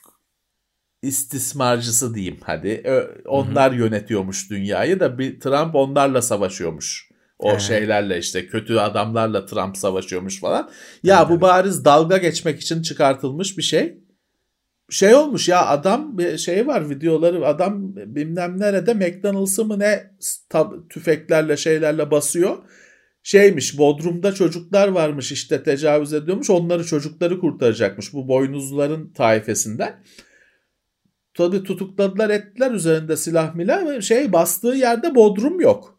istismarcısı diyeyim hadi. Onlar yönetiyormuş dünyayı da bir Trump onlarla savaşıyormuş. O Evet. şeylerle işte kötü adamlarla Trump savaşıyormuş falan. Ya Evet, bu bariz dalga geçmek için çıkartılmış bir şey. Şey olmuş ya adam bir şey var videoları adam bilmem nerede McDonald's'ı mı ne tüfeklerle şeylerle basıyor şeymiş Bodrum'da çocuklar varmış işte tecavüz ediyormuş onları çocukları kurtaracakmış bu boynuzluların taifesinden. Tabi tutukladılar ettiler üzerinde silah milah şey bastığı yerde Bodrum yok.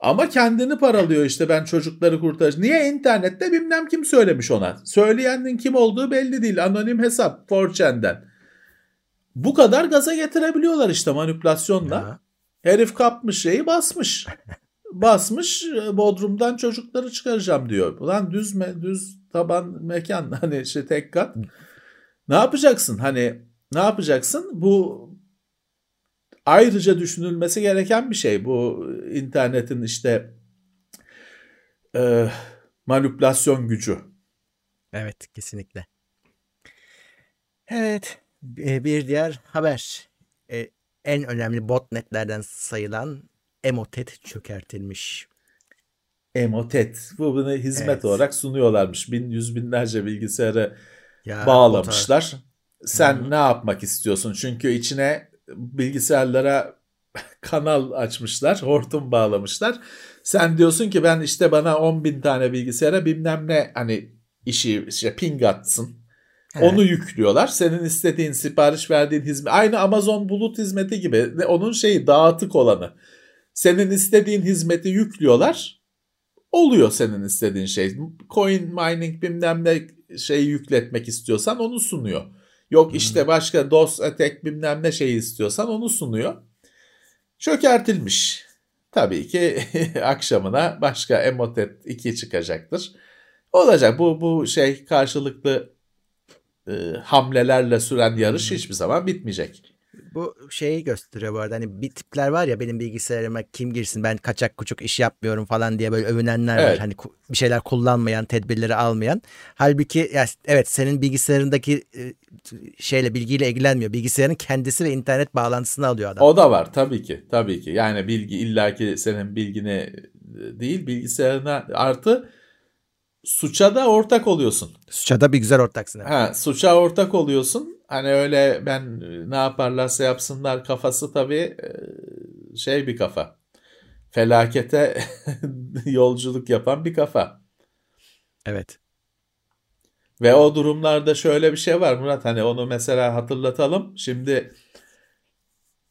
Ama kendini paralıyor işte ben çocukları kurtaracağım. Niye internette bilmem kim söylemiş ona. Söyleyenin kim olduğu belli değil. Anonim hesap 4chan'den. Bu kadar gaza getirebiliyorlar işte manipülasyonla. Ya. Herif kapmış şeyi basmış. basmış Bodrum'dan çocukları çıkaracağım diyor. Ulan düz me, düz taban mekan hani işte tek kat. Ne yapacaksın? Hani ne yapacaksın? Bu ayrıca düşünülmesi gereken bir şey. Bu internetin işte e, manipülasyon gücü. Evet kesinlikle. Evet e, bir diğer haber. E, En önemli botnetlerden sayılan Emotet çökertilmiş. Emotet. Bu bunu hizmet Evet. olarak sunuyorlarmış. Bin, yüz binlerce bilgisayarı Ya, bağlamışlar. Sen Hı hı. ne yapmak istiyorsun? Çünkü içine bilgisayarlara kanal açmışlar, hortum bağlamışlar. Sen diyorsun ki ben işte bana 10 bin tane bilgisayara bilmem ne hani işi işte ping atsın. Evet. Onu yüklüyorlar. Senin istediğin sipariş verdiğin hizmet aynı Amazon bulut hizmeti gibi onun şeyi dağıtık olanı. Senin istediğin hizmeti yüklüyorlar. Oluyor senin istediğin şey. Coin mining bilmem ne şeyi yükletmek istiyorsan onu sunuyor. Yok işte başka DOS attack bilmem ne şeyi istiyorsan onu sunuyor. Çökertilmiş. Tabii ki akşamına başka Emotet 2 çıkacaktır. Olacak bu bu şey karşılıklı e, hamlelerle süren yarış hiçbir zaman bitmeyecek. Bu şeyi gösteriyor bu arada. Hani bir tipler var ya benim bilgisayarıma kim girsin ben kaçak kuçuk iş yapmıyorum falan diye böyle övünenler var. Evet. Hani ku- bir şeyler kullanmayan, tedbirleri almayan. Halbuki ya, evet senin bilgisayarındaki e, şeyle bilgiyle ilgilenmiyor. Bilgisayarın kendisi ve internet bağlantısını alıyor adam. O da var tabii ki. Tabii ki. Yani bilgi illaki senin bilgine değil bilgisayarına artı suça da ortak oluyorsun. Suça da bir güzel ortaksın. evet. Ha, suça ortak oluyorsun. Hani öyle ben ne yaparlarsa yapsınlar kafası tabii e, şey bir kafa. Felakete yolculuk yapan bir kafa. Evet. Ve o durumlarda şöyle bir şey var Murat hani onu mesela hatırlatalım. Şimdi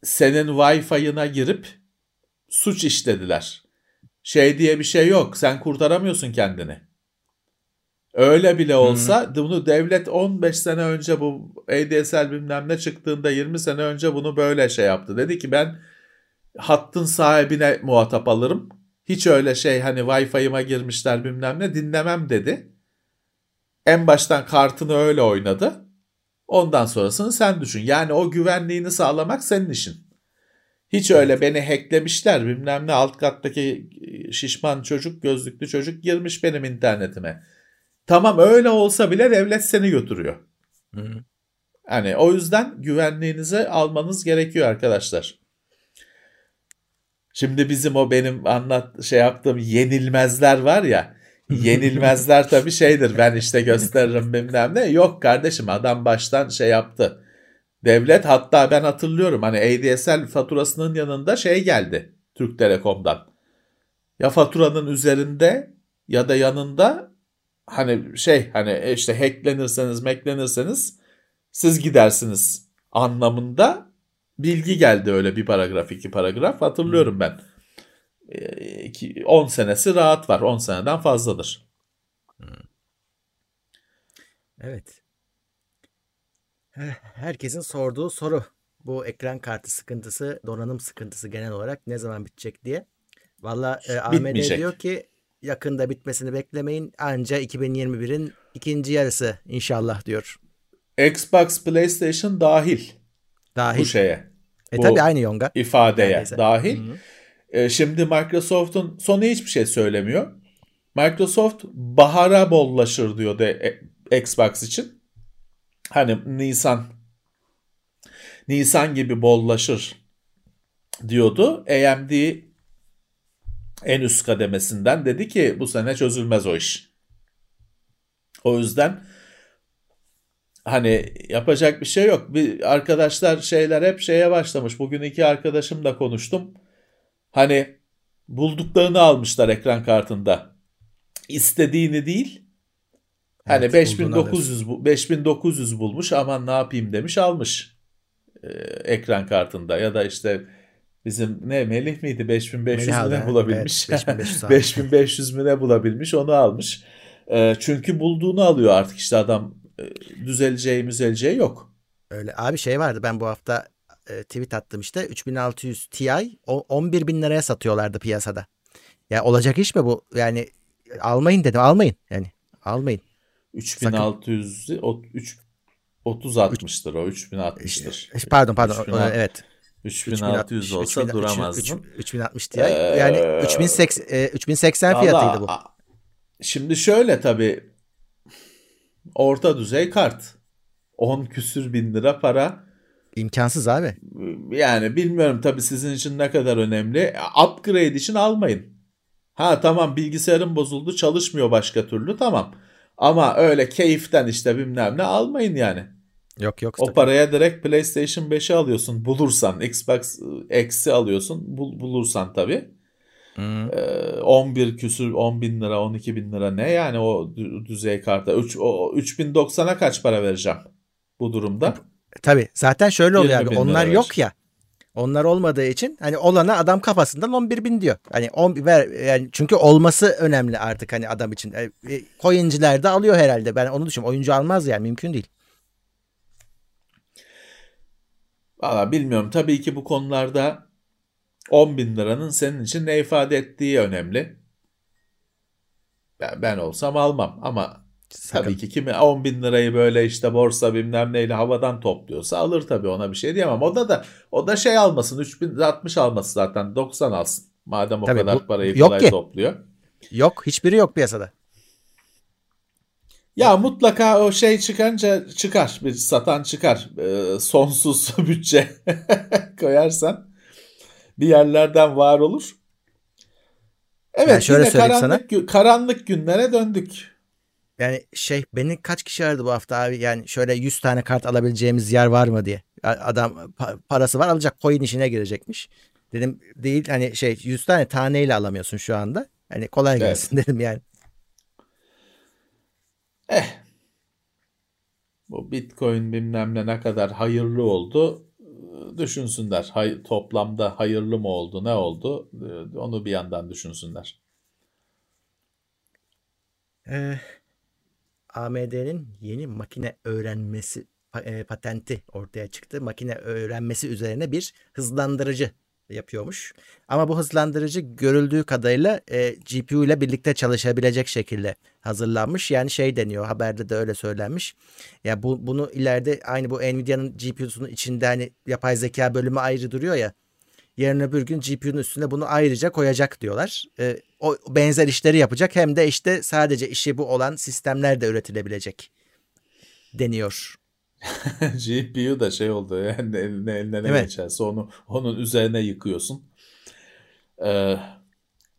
senin Wi-Fi'ına girip suç işlediler. Şey diye bir şey yok. Sen kurtaramıyorsun kendini. Öyle bile olsa bunu devlet 15 sene önce bu ADSL bilmem ne çıktığında 20 sene önce bunu böyle şey yaptı. Dedi ki ben hattın sahibine muhatap alırım. Hiç öyle şey hani Wi-Fi'ıma girmişler bilmem ne dinlemem dedi. En baştan kartını öyle oynadı. Ondan sonrasını sen düşün. Yani o güvenliğini sağlamak senin işin. Hiç öyle beni hacklemişler bilmem ne alt kattaki şişman çocuk gözlüklü çocuk girmiş benim internetime. Tamam öyle olsa bile devlet seni götürüyor. Hı. Hani o yüzden güvenliğinizi almanız gerekiyor arkadaşlar. Şimdi bizim o benim anlat şey yaptığım yenilmezler var ya. Yenilmezler tabii şeydir. Ben işte gösteririm bilmem ne. Yok kardeşim adam baştan şey yaptı. Devlet hatta ben hatırlıyorum hani ADSL faturasının yanında şey geldi Türk Telekom'dan. Ya faturanın üzerinde ya da yanında hani şey hani işte hacklenirseniz meklenirseniz siz gidersiniz anlamında bilgi geldi öyle bir paragraf iki paragraf hatırlıyorum ben. 10 senesi rahat var 10 seneden fazladır. Evet. Herkesin sorduğu soru bu ekran kartı sıkıntısı, donanım sıkıntısı genel olarak ne zaman bitecek diye. Valla e, AMD diyor ki yakında bitmesini beklemeyin. Anca 2021'in ikinci yarısı inşallah diyor. Xbox, PlayStation dahil. Dahil. Bu şeye. E tabi aynı yonga. ifadeye Neredeyse. dahil. Hı-hı. E, şimdi Microsoft'un sonu hiçbir şey söylemiyor. Microsoft bahara bollaşır diyor de Xbox için. Hani Nisan Nisan gibi bollaşır diyordu. AMD en üst kademesinden dedi ki bu sene çözülmez o iş. O yüzden hani yapacak bir şey yok. Bir arkadaşlar şeyler hep şeye başlamış. Bugün iki arkadaşımla konuştum. Hani bulduklarını almışlar ekran kartında. İstediğini değil. Hani evet, 5900 bu 5900 bulmuş aman ne yapayım demiş almış. Ee, ekran kartında ya da işte bizim ne Melih miydi 5500 Melih mi ne bulabilmiş? Evet, 5500, 5500 mü ne bulabilmiş onu almış. Ee, çünkü bulduğunu alıyor artık işte adam e, düzeleceği müzeleceği yok. Öyle abi şey vardı ben bu hafta e, tweet attım işte 3600 Ti 11 bin liraya satıyorlardı piyasada. Ya olacak iş mi bu? Yani almayın dedim almayın yani almayın. 3600 3 30 60'tır o 3060'tır. Pardon pardon 3000, evet. 3600 olsa 3000, duramazdın. 3060 Ti ee, yani 3080 e, 3080 fiyatıydı bu. Şimdi şöyle tabii orta düzey kart 10 küsür bin lira para İmkansız abi. Yani bilmiyorum tabii sizin için ne kadar önemli. Upgrade için almayın. Ha tamam bilgisayarım bozuldu çalışmıyor başka türlü tamam. Ama öyle keyiften işte bilmem ne almayın yani. Yok yok. O paraya direkt PlayStation 5'i alıyorsun bulursan. Xbox X'i alıyorsun bul, bulursan tabii. Hmm. Ee, 11 küsür 10 bin lira 12 bin lira ne yani o düzey karta. 3, o, 3090'a kaç para vereceğim bu durumda? Tabii zaten şöyle oluyor abi onlar yok ya. Onlar olmadığı için hani olana adam kafasından 11 bin diyor. Hani 10 ver yani çünkü olması önemli artık hani adam için. E, coin'ciler de alıyor herhalde. Ben onu düşünüyorum. Oyuncu almaz yani mümkün değil. Valla bilmiyorum. Tabii ki bu konularda 10 bin liranın senin için ne ifade ettiği önemli. Ben, ben olsam almam ama Sakın. Tabii ki kimi 10 bin lirayı böyle işte borsa bilmem neyle havadan topluyorsa alır tabii ona bir şey diyemem. O da da o da şey almasın 3060 alması zaten 90 alsın. Madem o tabii kadar bu, parayı kolay ki. topluyor. Yok hiçbiri yok piyasada. Ya mutlaka o şey çıkınca çıkar bir satan çıkar ee, sonsuz bütçe koyarsan bir yerlerden var olur. Evet yani şöyle yine karanlık, sana. karanlık günlere döndük. Yani şey beni kaç kişi aradı bu hafta abi yani şöyle 100 tane kart alabileceğimiz yer var mı diye. Adam parası var alacak coin işine girecekmiş. Dedim değil hani şey 100 tane taneyle alamıyorsun şu anda. Hani kolay gelsin evet. dedim yani. Eh. Bu Bitcoin bilmem ne ne kadar hayırlı oldu düşünsünler. Hay, toplamda hayırlı mı oldu ne oldu onu bir yandan düşünsünler. Ee, AMD'nin yeni makine öğrenmesi e, patenti ortaya çıktı. Makine öğrenmesi üzerine bir hızlandırıcı yapıyormuş. Ama bu hızlandırıcı görüldüğü kadarıyla e, GPU ile birlikte çalışabilecek şekilde hazırlanmış. Yani şey deniyor haberde de öyle söylenmiş. Ya bu bunu ileride aynı bu Nvidia'nın GPU'sunun içinde hani yapay zeka bölümü ayrı duruyor ya. Yarın öbür gün GPU'nun üstüne bunu ayrıca koyacak diyorlar. E, o benzer işleri yapacak hem de işte sadece işi bu olan sistemler de üretilebilecek deniyor. GPU da şey oldu yani eline, eline ne evet. geçerse onu onun üzerine yıkıyorsun. Ee,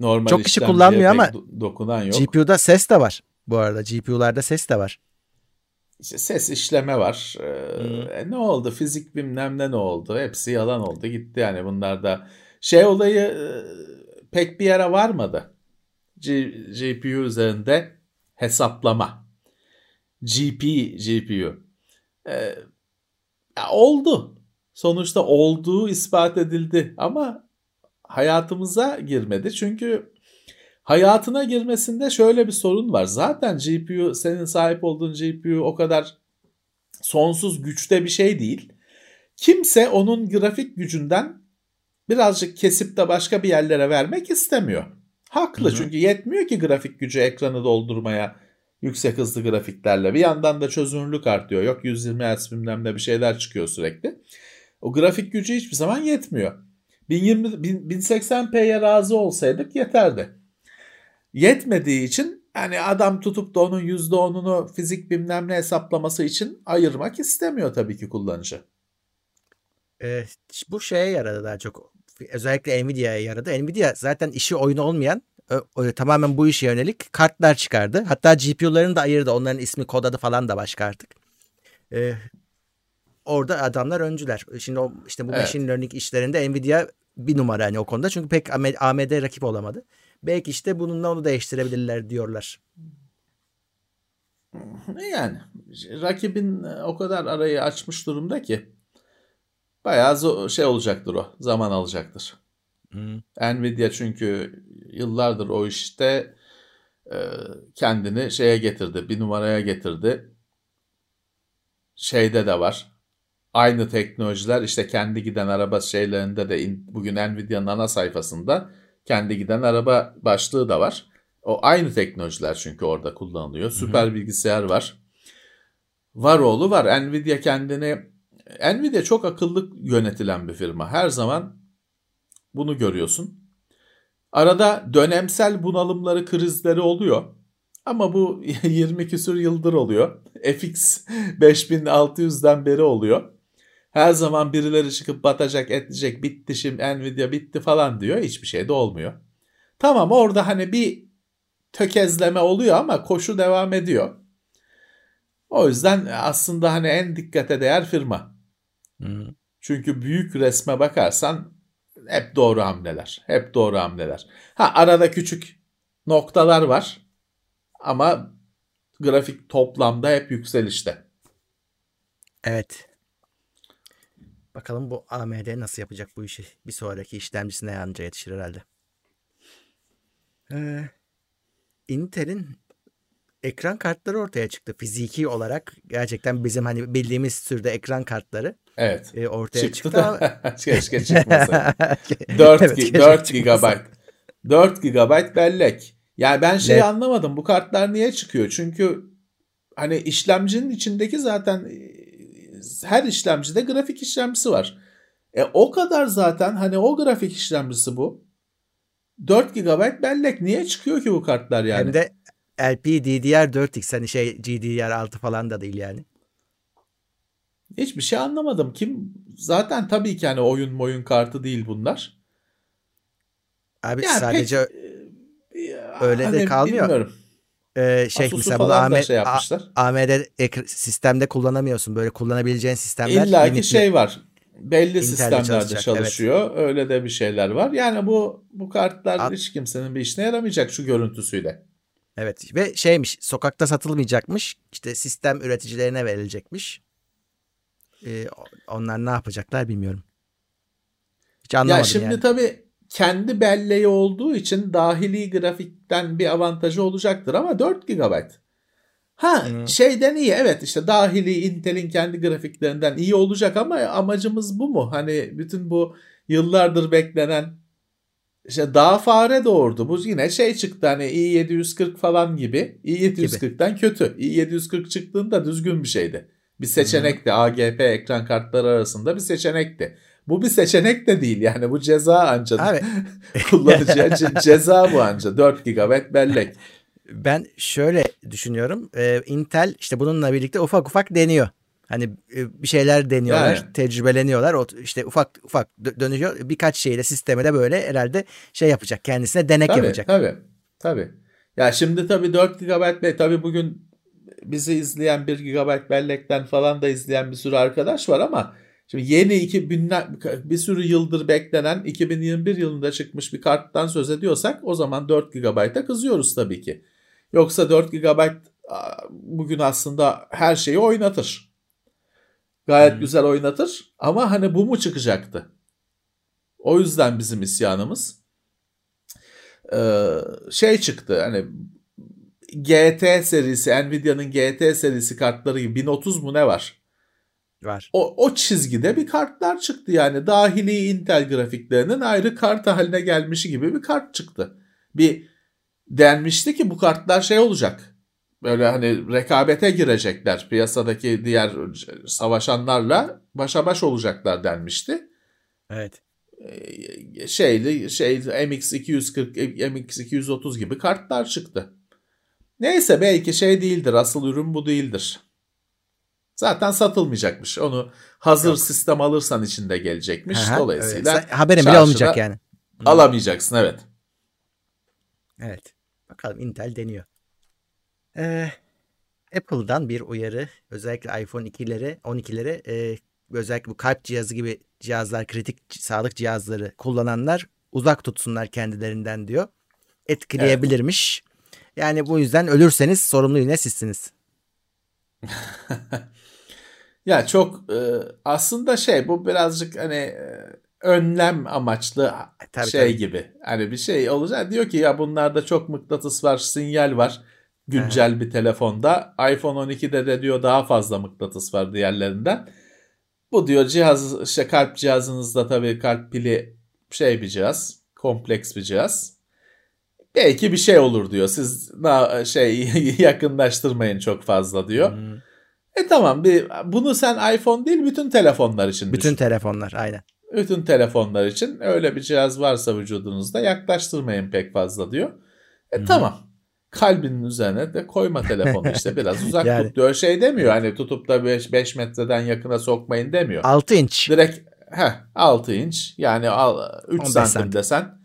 normal Çok kişi kullanmıyor ama dokunan yok. GPU'da ses de var bu arada. GPU'larda ses de var. işte ses işleme var. Ee, e, ne oldu? Fizik bilmem ne ne oldu? Hepsi yalan oldu. Gitti yani bunlar da. Şey olayı e, pek bir yere varmadı. G, GPU üzerinde hesaplama. GP GPU. Ee, oldu. Sonuçta olduğu ispat edildi ama hayatımıza girmedi. Çünkü hayatına girmesinde şöyle bir sorun var. Zaten GPU senin sahip olduğun GPU o kadar sonsuz güçte bir şey değil. Kimse onun grafik gücünden birazcık kesip de başka bir yerlere vermek istemiyor. Haklı Hı-hı. çünkü yetmiyor ki grafik gücü ekranı doldurmaya yüksek hızlı grafiklerle. Bir yandan da çözünürlük artıyor. Yok 120 Hz bilmem ne bir şeyler çıkıyor sürekli. O grafik gücü hiçbir zaman yetmiyor. 1020, 1080p'ye razı olsaydık yeterdi. Yetmediği için yani adam tutup da onun %10'unu fizik bilmem ne hesaplaması için ayırmak istemiyor tabii ki kullanıcı. Ee, bu şeye yaradı daha çok. Özellikle Nvidia'ya yaradı. Nvidia zaten işi oyun olmayan tamamen bu işe yönelik kartlar çıkardı. Hatta GPU'larını da ayırdı. Onların ismi kod adı falan da başka artık. Ee, orada adamlar öncüler. Şimdi o, işte bu evet. machine learning işlerinde Nvidia bir numara hani o konuda. Çünkü pek AMD rakip olamadı. Belki işte bununla onu değiştirebilirler diyorlar. Yani rakibin o kadar arayı açmış durumda ki bayağı şey olacaktır o. Zaman alacaktır. Nvidia çünkü yıllardır o işte e, kendini şeye getirdi. Bir numaraya getirdi. Şeyde de var. Aynı teknolojiler işte kendi giden araba şeylerinde de bugün Nvidia'nın ana sayfasında kendi giden araba başlığı da var. O aynı teknolojiler çünkü orada kullanılıyor. Süper Hı-hı. bilgisayar var. Var oğlu var. Nvidia kendini Nvidia çok akıllı yönetilen bir firma. Her zaman bunu görüyorsun. Arada dönemsel bunalımları, krizleri oluyor. Ama bu 20 küsur yıldır oluyor. FX 5600'den beri oluyor. Her zaman birileri çıkıp batacak, edecek, bitti şimdi Nvidia bitti falan diyor. Hiçbir şey de olmuyor. Tamam orada hani bir tökezleme oluyor ama koşu devam ediyor. O yüzden aslında hani en dikkate değer firma. Hı. Çünkü büyük resme bakarsan hep doğru hamleler. Hep doğru hamleler. Ha arada küçük noktalar var. Ama grafik toplamda hep yükselişte. Evet. Bakalım bu AMD nasıl yapacak bu işi? Bir sonraki işlemcisine anca yetişir herhalde. Ee, Intel'in ekran kartları ortaya çıktı. Fiziki olarak gerçekten bizim hani bildiğimiz türde ekran kartları evet. e, ortaya çıktı. çıktı. Da... keşke çıkmasa. 4, evet, 4 GB. 4 GB bellek. Yani ben şey ne? anlamadım. Bu kartlar niye çıkıyor? Çünkü hani işlemcinin içindeki zaten her işlemcide grafik işlemcisi var. E o kadar zaten hani o grafik işlemcisi bu. 4 GB bellek niye çıkıyor ki bu kartlar yani? Hem de LPDDR4X hani şey GDDR6 falan da değil yani. Hiçbir şey anlamadım. Kim zaten tabii ki hani oyun oyun kartı değil bunlar. Abi yani sadece pek, öyle hani de kalmıyor. Bilmiyorum. Ee, şey Asus'u mesela bunu AMD, şey AMD sistemde kullanamıyorsun. Böyle kullanabileceğin sistemler. İlla ki şey var. Belli sistemlerde çalışıyor. Evet. Öyle de bir şeyler var. Yani bu bu kartlar A- hiç kimsenin bir işine yaramayacak şu görüntüsüyle. Evet ve şeymiş sokakta satılmayacakmış. İşte sistem üreticilerine verilecekmiş. Ee, onlar ne yapacaklar bilmiyorum. Hiç anlamadım ya şimdi yani. tabii kendi belleği olduğu için dahili grafikten bir avantajı olacaktır ama 4 GB. Ha hmm. şeyden iyi evet işte dahili Intel'in kendi grafiklerinden iyi olacak ama amacımız bu mu? Hani bütün bu yıllardır beklenen işte daha fare doğurdu. Bu yine şey çıktı hani i740 falan gibi. i740'dan kötü. i740 çıktığında düzgün bir şeydi. Bir seçenekti. Hmm. AGP ekran kartları arasında bir seçenekti. Bu bir seçenek de değil yani bu ceza anca Abi. kullanıcıya ceza bu anca 4 GB bellek. Ben şöyle düşünüyorum. Ee, Intel işte bununla birlikte ufak ufak deniyor. Hani e, bir şeyler deniyorlar, yani. tecrübeleniyorlar. İşte ufak ufak dönüyor. Birkaç şeyle sisteme de böyle herhalde şey yapacak. Kendisine denek tabii, yapacak. Tabii. Tabii. Ya şimdi tabii 4 GB tabii bugün bizi izleyen 1 GB bellekten falan da izleyen bir sürü arkadaş var ama şimdi yeni 2000 bir sürü yıldır beklenen 2021 yılında çıkmış bir karttan söz ediyorsak o zaman 4 GB'a kızıyoruz tabii ki. Yoksa 4 GB bugün aslında her şeyi oynatır. Gayet hmm. güzel oynatır ama hani bu mu çıkacaktı? O yüzden bizim isyanımız ee, şey çıktı hani GT serisi Nvidia'nın GT serisi kartları gibi 1030 mu ne var? Var. O, o çizgide bir kartlar çıktı yani dahili Intel grafiklerinin ayrı kart haline gelmişi gibi bir kart çıktı. Bir denmişti ki bu kartlar şey olacak. Böyle hani rekabete girecekler. Piyasadaki diğer savaşanlarla başa baş olacaklar denmişti. Evet. Ee, şeyli şey MX240, MX230 gibi kartlar çıktı. Neyse belki şey değildir. Asıl ürün bu değildir. Zaten satılmayacakmış. Onu hazır Yok. sistem alırsan içinde gelecekmiş. Aha, Dolayısıyla evet. haberin bile olmayacak yani. Alamayacaksın evet. Evet. Bakalım Intel deniyor. Ee, Apple'dan bir uyarı özellikle iPhone 2'lere 12'lere e, özellikle bu kalp cihazı gibi cihazlar kritik sağlık cihazları kullananlar uzak tutsunlar kendilerinden diyor. Etkileyebilirmiş. Evet. Yani bu yüzden ölürseniz sorumlu yine sizsiniz. ya çok e, aslında şey bu birazcık hani e, önlem amaçlı tabii, şey tabii. gibi. Hani bir şey olacak diyor ki ya bunlarda çok mıknatıs var, sinyal var güncel bir telefonda. iPhone 12'de de diyor daha fazla mıknatıs var diğerlerinden. Bu diyor cihaz işte kalp cihazınızda tabii kalp pili şey bir cihaz, kompleks bir cihaz. Belki bir şey olur diyor. Siz şey yakınlaştırmayın çok fazla diyor. Hmm. E tamam bir bunu sen iPhone değil bütün telefonlar için Bütün düşün. telefonlar aynen. Bütün telefonlar için öyle bir cihaz varsa vücudunuzda yaklaştırmayın pek fazla diyor. E hmm. tamam kalbinin üzerine de koyma telefonu işte biraz uzak yani, tut diyor. Şey demiyor hani tutup da 5 metreden yakına sokmayın demiyor. 6 inç. Direkt heh, 6 inç yani 3 santim, santim desen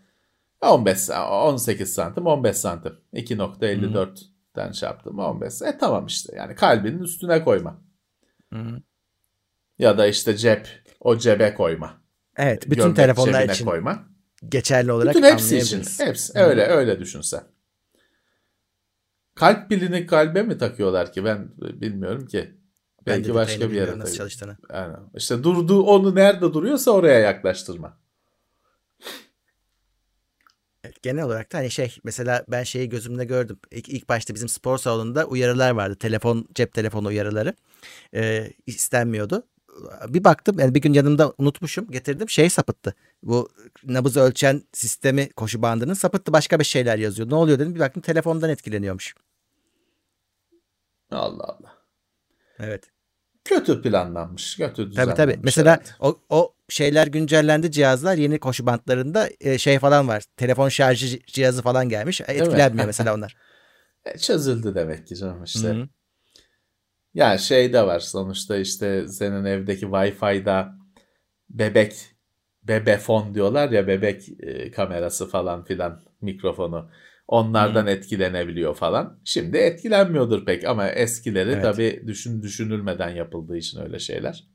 15 18 santim 15 santim 2.54'ten hmm. şey yaptım 15 e tamam işte yani kalbinin üstüne koyma. Hmm. Ya da işte cep o cebe koyma. Evet bütün Gömlek telefonlar için koyma. geçerli olarak bütün hepsi için hepsi hmm. öyle öyle düşünsen. Kalp pilini kalbe mi takıyorlar ki ben bilmiyorum ki. Belki başka bir yere nasıl çalıştığını. Yani işte durduğu onu nerede duruyorsa oraya yaklaştırma. Genel olarak da hani şey mesela ben şeyi gözümde gördüm. İlk, ilk başta bizim spor salonunda uyarılar vardı. Telefon cep telefonu uyarıları. Ee, istenmiyordu. Bir baktım yani bir gün yanımda unutmuşum getirdim şey sapıttı. Bu nabız ölçen sistemi koşu bandının sapıttı başka bir şeyler yazıyor. Ne oluyor dedim bir baktım telefondan etkileniyormuş. Allah Allah. Evet. Kötü planlanmış. Kötü düzenlenmiş. Tabii tabii. Mesela evet. o, o şeyler güncellendi cihazlar. Yeni koşu bantlarında e, şey falan var. Telefon şarjı cihazı falan gelmiş. Etkilenmiyor mesela onlar. E, çözüldü demek ki canım işte. Hı-hı. Ya şey de var sonuçta işte senin evdeki Wi-Fi'da bebek bebefon diyorlar ya bebek e, kamerası falan filan mikrofonu. Onlardan hmm. etkilenebiliyor falan. Şimdi etkilenmiyordur pek ama eskileri evet. tabii düşün düşünülmeden yapıldığı için öyle şeyler.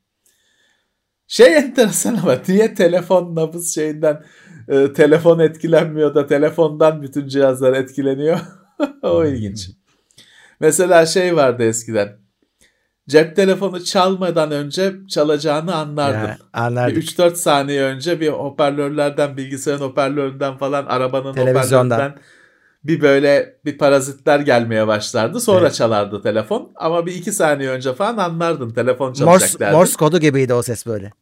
Şey enteresan ama niye telefon nabız şeyinden e, telefon etkilenmiyor da telefondan bütün cihazlar etkileniyor? o ilginç. Mesela şey vardı eskiden. Cep telefonu çalmadan önce çalacağını anlardın. Anlardık. 3-4 saniye önce bir hoparlörlerden, bilgisayarın hoparlöründen falan, arabanın hoparlöründen bir böyle bir parazitler gelmeye başlardı. Sonra evet. çalardı telefon. Ama bir iki saniye önce falan anlardın telefon çalacak Morse, derdin. Morse kodu gibiydi o ses böyle.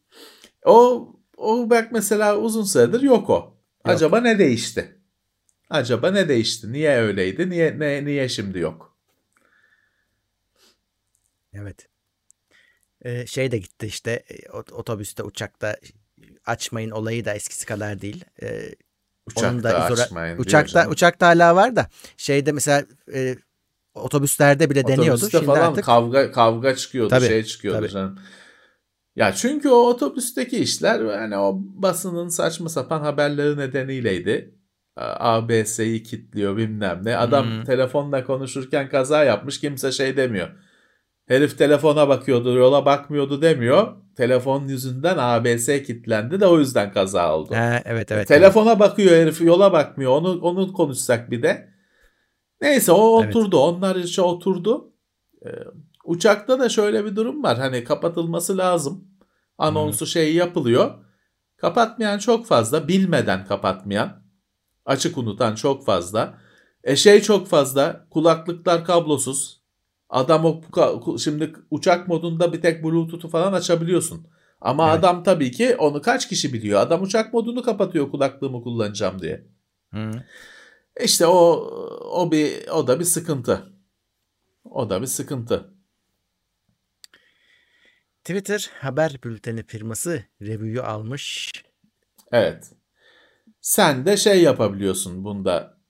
O, o bak mesela uzun süredir yok o. Yok. Acaba ne değişti? Acaba ne değişti? Niye öyleydi? Niye ne, niye şimdi yok? Evet. Ee, şey de gitti işte e, otobüste uçakta açmayın olayı da eskisi kadar değil. Ee, Uçakta Onun da uçakta uçakta hala var da şeyde mesela e, otobüslerde bile Otobüste deniyordu. Şimdi falan artık kavga kavga çıkıyordu, tabii, şey çıkıyordu tabii. canım. Ya çünkü o otobüsteki işler hani o basının saçma sapan haberleri nedeniyleydi. ABS'yi kilitliyor bilmem ne. Adam Hmm. telefonla konuşurken kaza yapmış kimse şey demiyor. Herif telefona bakıyordu yola bakmıyordu demiyor. Telefon yüzünden ABS kilitlendi de o yüzden kaza oldu. Ha, evet evet. Telefona bakıyor herif yola bakmıyor. Onu onu konuşsak bir de. Neyse o Evet. oturdu. Onlar işe oturdu. Ee, uçakta da şöyle bir durum var. Hani kapatılması lazım. Anonsu şey yapılıyor. Kapatmayan çok fazla. Bilmeden kapatmayan. Açık unutan çok fazla. E şey çok fazla. Kulaklıklar kablosuz. Adam o şimdi uçak modunda bir tek Bluetooth'u falan açabiliyorsun. Ama Evet. adam tabii ki onu kaç kişi biliyor? Adam uçak modunu kapatıyor kulaklığımı kullanacağım diye. Hı. İşte o o bir o da bir sıkıntı. O da bir sıkıntı. Twitter haber bülteni firması review'yu almış. Evet. Sen de şey yapabiliyorsun bunda.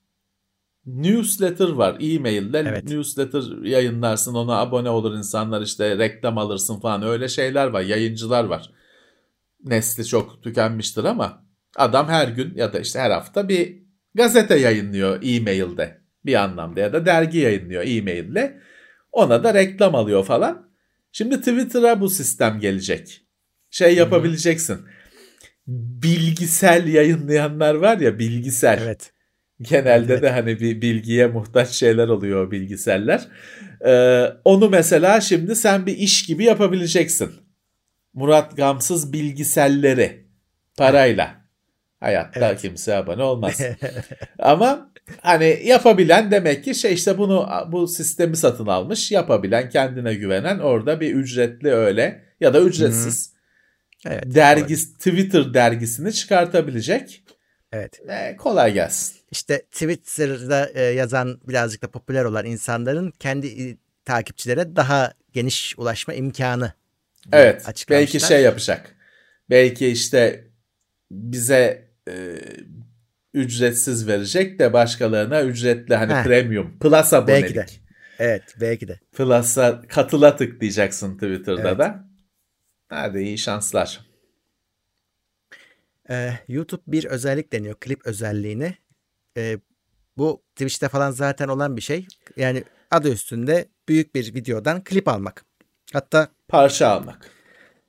Newsletter var. E-mail'le Evet. newsletter yayınlarsın. Ona abone olur insanlar işte reklam alırsın falan. Öyle şeyler var. Yayıncılar var. Nesli çok tükenmiştir ama adam her gün ya da işte her hafta bir gazete yayınlıyor e-mail'de. Bir anlamda ya da dergi yayınlıyor e-mail'le. Ona da reklam alıyor falan. Şimdi Twitter'a bu sistem gelecek. Şey yapabileceksin. Bilgisel yayınlayanlar var ya bilgisel. Evet. Genelde Evet. de hani bir bilgiye muhtaç şeyler oluyor bilgiseller. Ee, onu mesela şimdi sen bir iş gibi yapabileceksin. Murat Gamsız bilgiselleri parayla. Hayatta Evet. kimse abone olmaz. Ama hani yapabilen demek ki şey işte bunu bu sistemi satın almış. Yapabilen kendine güvenen orada bir ücretli öyle ya da ücretsiz Evet. dergi Twitter dergisini çıkartabilecek. Evet. E, kolay gelsin. İşte Twitter'da e, yazan birazcık da popüler olan insanların kendi takipçilere daha geniş ulaşma imkanı. Evet. Belki şey yapacak. Belki işte bize e, ücretsiz verecek de başkalarına ücretli hani Heh. premium plus abonelik. Belki de. Evet belki de. Plus'a katıla tıklayacaksın Twitter'da Evet. da. Hadi iyi şanslar. Ee, YouTube bir özellik deniyor. Klip özelliğini. Ee, bu Twitch'te falan zaten olan bir şey. Yani adı üstünde büyük bir videodan klip almak. Hatta Parça almak.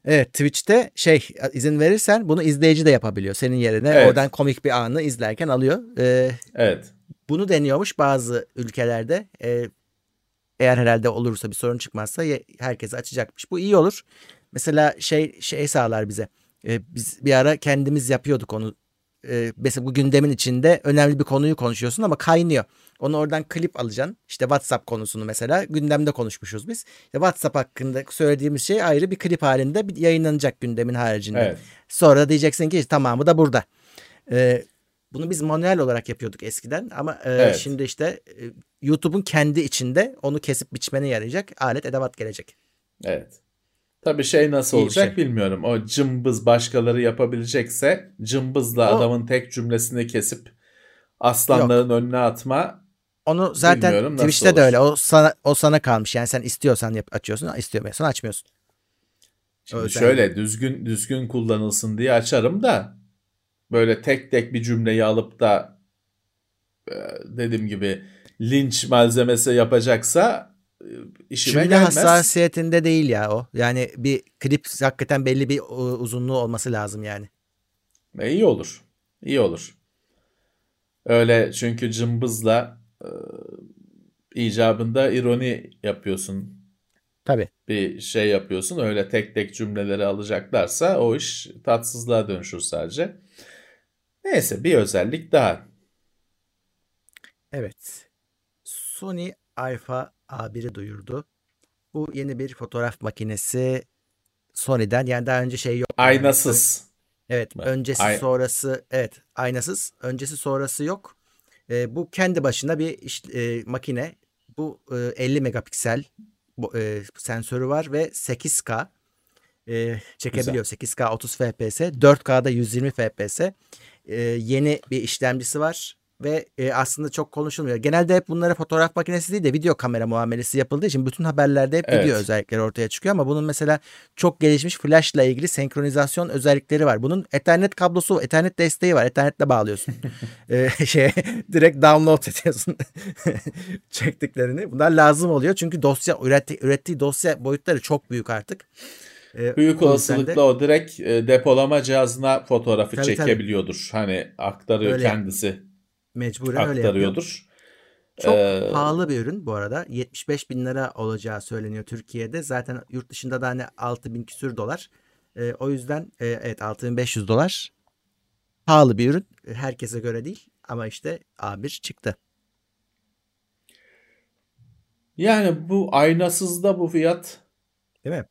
evet Twitch'te şey izin verirsen bunu izleyici de yapabiliyor. Senin yerine Evet. oradan komik bir anı izlerken alıyor. Ee, Evet. bunu deniyormuş bazı ülkelerde. Ee, eğer herhalde olursa bir sorun çıkmazsa herkese açacakmış. Bu iyi olur. Mesela şey şey sağlar bize. Ee, biz bir ara kendimiz yapıyorduk onu. Ee, mesela bu gündemin içinde önemli bir konuyu konuşuyorsun ama kaynıyor. Onu oradan klip alacaksın. İşte WhatsApp konusunu mesela gündemde konuşmuşuz biz. İşte WhatsApp hakkında söylediğimiz şey ayrı bir klip halinde bir yayınlanacak gündemin haricinde. Evet. Sonra diyeceksin ki tamamı da burada. Ee, bunu biz manuel olarak yapıyorduk eskiden ama e, Evet. şimdi işte e, YouTube'un kendi içinde onu kesip biçmene yarayacak alet edevat gelecek. Evet. Tabii şey nasıl İyi olacak şey. bilmiyorum. O cımbız başkaları yapabilecekse cımbızla O- adamın tek cümlesini kesip aslanların önüne atma Onu zaten Bilmiyorum Twitch'te de öyle. O sana o sana kalmış. Yani sen istiyorsan yap açıyorsun, istemiyorsan açmıyorsun. Şimdi Özel. şöyle düzgün düzgün kullanılsın diye açarım da böyle tek tek bir cümleyi alıp da e, dediğim gibi linç malzemesi yapacaksa işime Cümle gelmez. hassasiyetinde değil ya o. Yani bir klip hakikaten belli bir e, uzunluğu olması lazım yani. E, iyi olur. İyi olur. Öyle çünkü cımbızla e, icabında ironi yapıyorsun. Tabii. Bir şey yapıyorsun. Öyle tek tek cümleleri alacaklarsa o iş tatsızlığa dönüşür sadece. Neyse bir özellik daha. Evet. Sony Alpha A1'i duyurdu. Bu yeni bir fotoğraf makinesi Sony'den. Yani daha önce şey yok. Aynasız. Evet, öncesi Ay- sonrası evet, aynasız. Öncesi sonrası yok. Ee, bu kendi başına bir iş- e, makine. Bu e, 50 megapiksel bu, e, sensörü var ve 8K e, çekebiliyor. 8K 30 FPS, 4K'da 120 FPS. E, yeni bir işlemcisi var ve e, aslında çok konuşulmuyor. Genelde hep bunlara fotoğraf makinesi değil de video kamera muamelesi yapıldığı için bütün haberlerde hep Evet. video özellikleri ortaya çıkıyor ama bunun mesela çok gelişmiş flashla ilgili senkronizasyon özellikleri var. Bunun Ethernet kablosu, Ethernet desteği var. Ethernetle bağlıyorsun. e, şeye direkt download ediyorsun çektiklerini. Bunlar lazım oluyor çünkü dosya üretti, ürettiği dosya boyutları çok büyük artık. E, Büyük o yüzden de- olasılıkla o direkt e, depolama cihazına fotoğrafı Tabii, tabii. çekebiliyordur. Hani aktarıyor Öyle. kendisi mecburen öyle yapıyor. Çok Ee, pahalı bir ürün bu arada. 75 bin lira olacağı söyleniyor Türkiye'de. Zaten yurt dışında da hani 6 bin küsür dolar. Ee, o yüzden e, evet 6500 dolar. Pahalı bir ürün. Herkese göre değil. Ama işte A1 çıktı. Yani bu aynasızda bu fiyat Değil mi?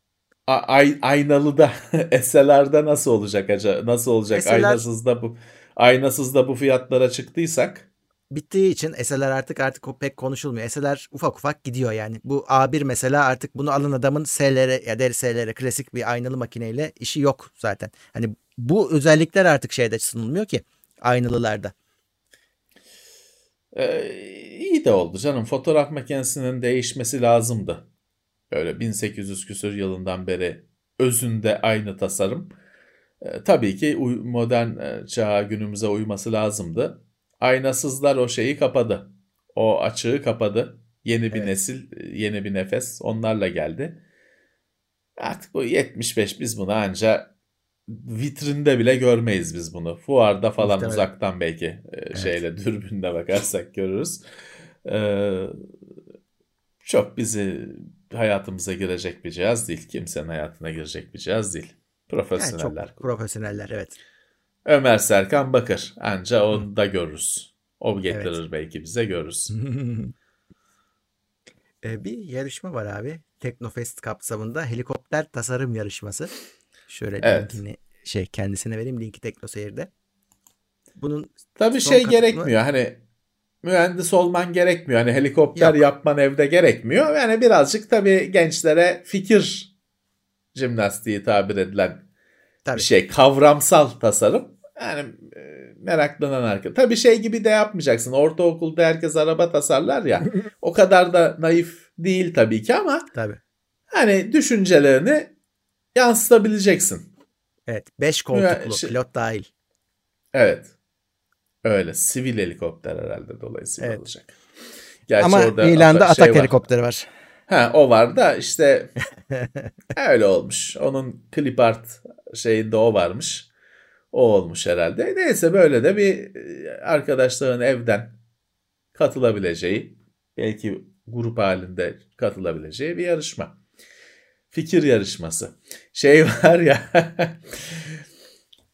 A- ay, aynalı da SLR'da nasıl olacak acaba? Nasıl olacak? SLR Aynasızda bu aynasızda bu fiyatlara çıktıysak Bittiği için SLR artık artık pek konuşulmuyor. SLR ufak ufak gidiyor yani. Bu A1 mesela artık bunu alan adamın SLR ya deri SLR klasik bir aynalı makineyle işi yok zaten. Hani bu özellikler artık şeyde sunulmuyor ki aynalılarda. e, iyi de oldu canım. Fotoğraf makinesinin değişmesi lazımdı. Böyle 1800 küsur yılından beri özünde aynı tasarım. E, tabii ki modern e, çağa günümüze uyması lazımdı. Aynasızlar o şeyi kapadı. O açığı kapadı. Yeni bir Evet. nesil, e, yeni bir nefes onlarla geldi. Artık bu 75 biz bunu anca vitrinde bile görmeyiz biz bunu. Fuarda falan Muhtemelen. uzaktan belki e, şeyle dürbünle bakarsak görürüz. Ee, çok bizi hayatımıza girecek bir cihaz değil. Kimsenin hayatına girecek bir cihaz değil. Yani Profesyoneller. çok profesyoneller evet. Ömer Serkan Bakır. Anca onu da görürüz. O getirir Evet. belki bize görürüz. Ee, bir yarışma var abi. Teknofest kapsamında helikopter tasarım yarışması. Şöyle Evet. linkini şey kendisine vereyim linki Teknoseyir'de. Bunun Tabii şey katılımı- gerekmiyor. Hani mühendis olman gerekmiyor. Hani helikopter Yok. yapman evde gerekmiyor. Yani birazcık tabii gençlere fikir jimnastiği tabir edilen tabii bir şey. Kavramsal tasarım. Yani e, meraklanan arkadaş. Tabii şey gibi de yapmayacaksın. Ortaokulda herkes araba tasarlar ya. o kadar da naif değil tabii ki ama tabii. hani düşüncelerini yansıtabileceksin. Evet 5 koltuklu şey- pilot dahil. Evet. Öyle. Sivil helikopter herhalde dolayısıyla Evet. olacak. Gerçi Ama orada ilanda şey atak var. helikopteri var. Ha o var da işte öyle olmuş. Onun clip art şeyinde o varmış. O olmuş herhalde. Neyse böyle de bir e, arkadaşların evden katılabileceği belki grup halinde katılabileceği bir yarışma. Fikir yarışması. Şey var ya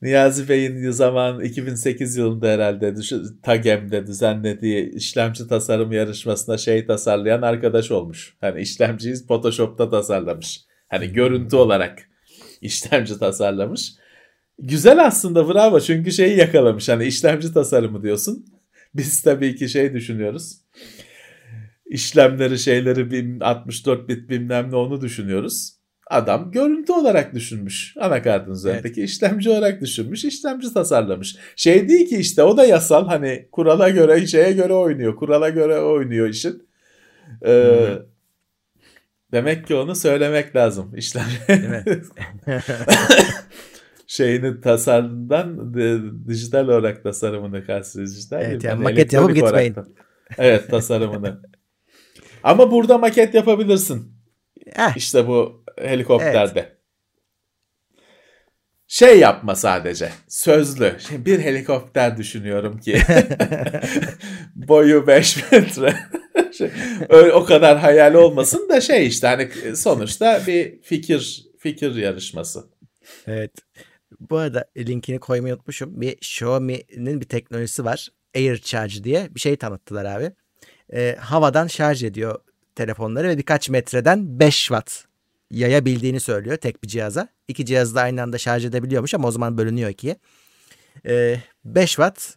Niyazi Bey'in zaman 2008 yılında herhalde TAGEM'de düzenlediği işlemci tasarım yarışmasına şey tasarlayan arkadaş olmuş. Hani işlemciyi Photoshop'ta tasarlamış. Hani görüntü olarak işlemci tasarlamış. Güzel aslında bravo çünkü şeyi yakalamış. Hani işlemci tasarımı diyorsun. Biz tabii ki şey düşünüyoruz. İşlemleri şeyleri bin- 64 bit bilmem ne onu düşünüyoruz. Adam görüntü olarak düşünmüş. Anakartın üzerindeki işlemci olarak düşünmüş. işlemci tasarlamış. Şey değil ki işte o da yasal. Hani kurala göre şeye göre oynuyor. Kurala göre oynuyor işin. Ee. Demek ki onu söylemek lazım. İşlem şeyini tasarımdan de- dijital olarak tasarımını kastediyor. Dijital Evet, yani hani maket yapıp gitmeyin. da. Evet tasarımını. Ama burada maket yapabilirsin. Heh, İşte bu helikopterde. Şey yapma sadece. Sözlü. Şimdi bir helikopter düşünüyorum ki. boyu 5 metre. Şey, öyle, o kadar hayal olmasın da şey işte hani sonuçta bir fikir fikir yarışması. evet. Bu arada linkini koymayı unutmuşum. Bir Xiaomi'nin bir teknolojisi var. Air Charge diye bir şey tanıttılar abi. Ee, havadan şarj ediyor telefonları ve birkaç metreden 5 watt yayabildiğini söylüyor tek bir cihaza. İki cihazı da aynı anda şarj edebiliyormuş ama o zaman bölünüyor ikiye. Ee, 5 watt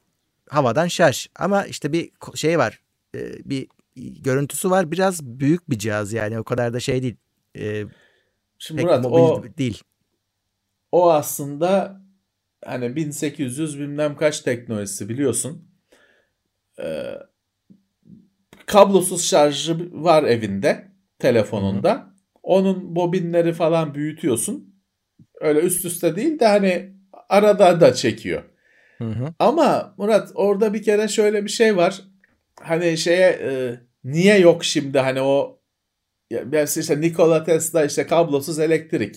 havadan şarj. Ama işte bir şey var. Ee, bir görüntüsü var. Biraz büyük bir cihaz yani o kadar da şey değil. Ee, Şimdi pek Murat o değil. o aslında hani 1800 bilmem kaç teknolojisi biliyorsun. e, kablosuz şarjı var evinde telefonunda. Onun bobinleri falan büyütüyorsun. Öyle üst üste değil de hani arada da çekiyor. Hı hı. Ama Murat orada bir kere şöyle bir şey var. Hani şeye e, niye yok şimdi hani o ya işte Nikola Tesla işte kablosuz elektrik.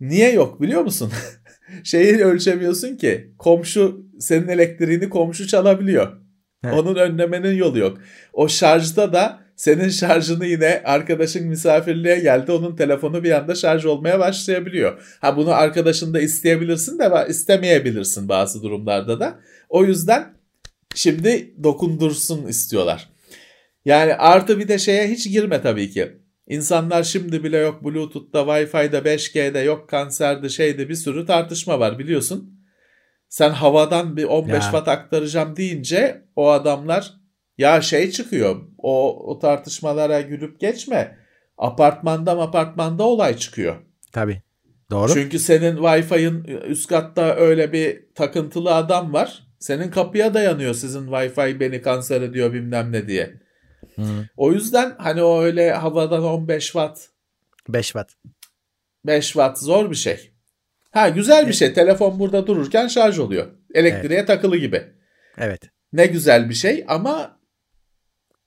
Niye yok biliyor musun? Şeyi ölçemiyorsun ki komşu senin elektriğini komşu çalabiliyor. Evet. Onun önlemenin yolu yok. O şarjda da senin şarjını yine arkadaşın misafirliğe geldi. Onun telefonu bir anda şarj olmaya başlayabiliyor. Ha bunu arkadaşın da isteyebilirsin de istemeyebilirsin bazı durumlarda da. O yüzden şimdi dokundursun istiyorlar. Yani artı bir de şeye hiç girme tabii ki. İnsanlar şimdi bile yok Bluetooth'ta, Wi-Fi'de, 5G'de, yok kanserde, şeyde bir sürü tartışma var biliyorsun. Sen havadan bir 15 Ya. watt aktaracağım deyince o adamlar ya şey çıkıyor. O, o tartışmalara gülüp geçme. Apartmanda apartmanda olay çıkıyor. Tabii. Doğru. Çünkü senin Wi-Fi'ın üst katta öyle bir takıntılı adam var. Senin kapıya dayanıyor sizin Wi-Fi beni kanser ediyor bilmem ne diye. Hı. O yüzden hani o öyle havadan 15 watt 5 watt. 5 watt zor bir şey. Ha güzel bir şey. Telefon burada dururken şarj oluyor. Elektriğe takılı gibi. Evet. Ne güzel bir şey ama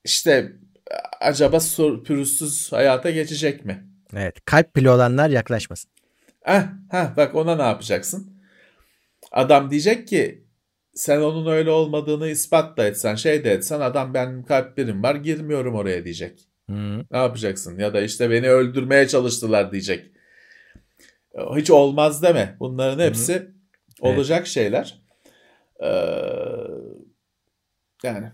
işte acaba pürüzsüz hayata geçecek mi? Evet. Kalp pili olanlar yaklaşmasın. Eh, heh, bak ona ne yapacaksın? Adam diyecek ki sen onun öyle olmadığını ispat da etsen şey de etsen adam benim kalp birim var girmiyorum oraya diyecek. Hı. Ne yapacaksın? Ya da işte beni öldürmeye çalıştılar diyecek. Hiç olmaz deme. Bunların hepsi olacak şeyler. Ee, yani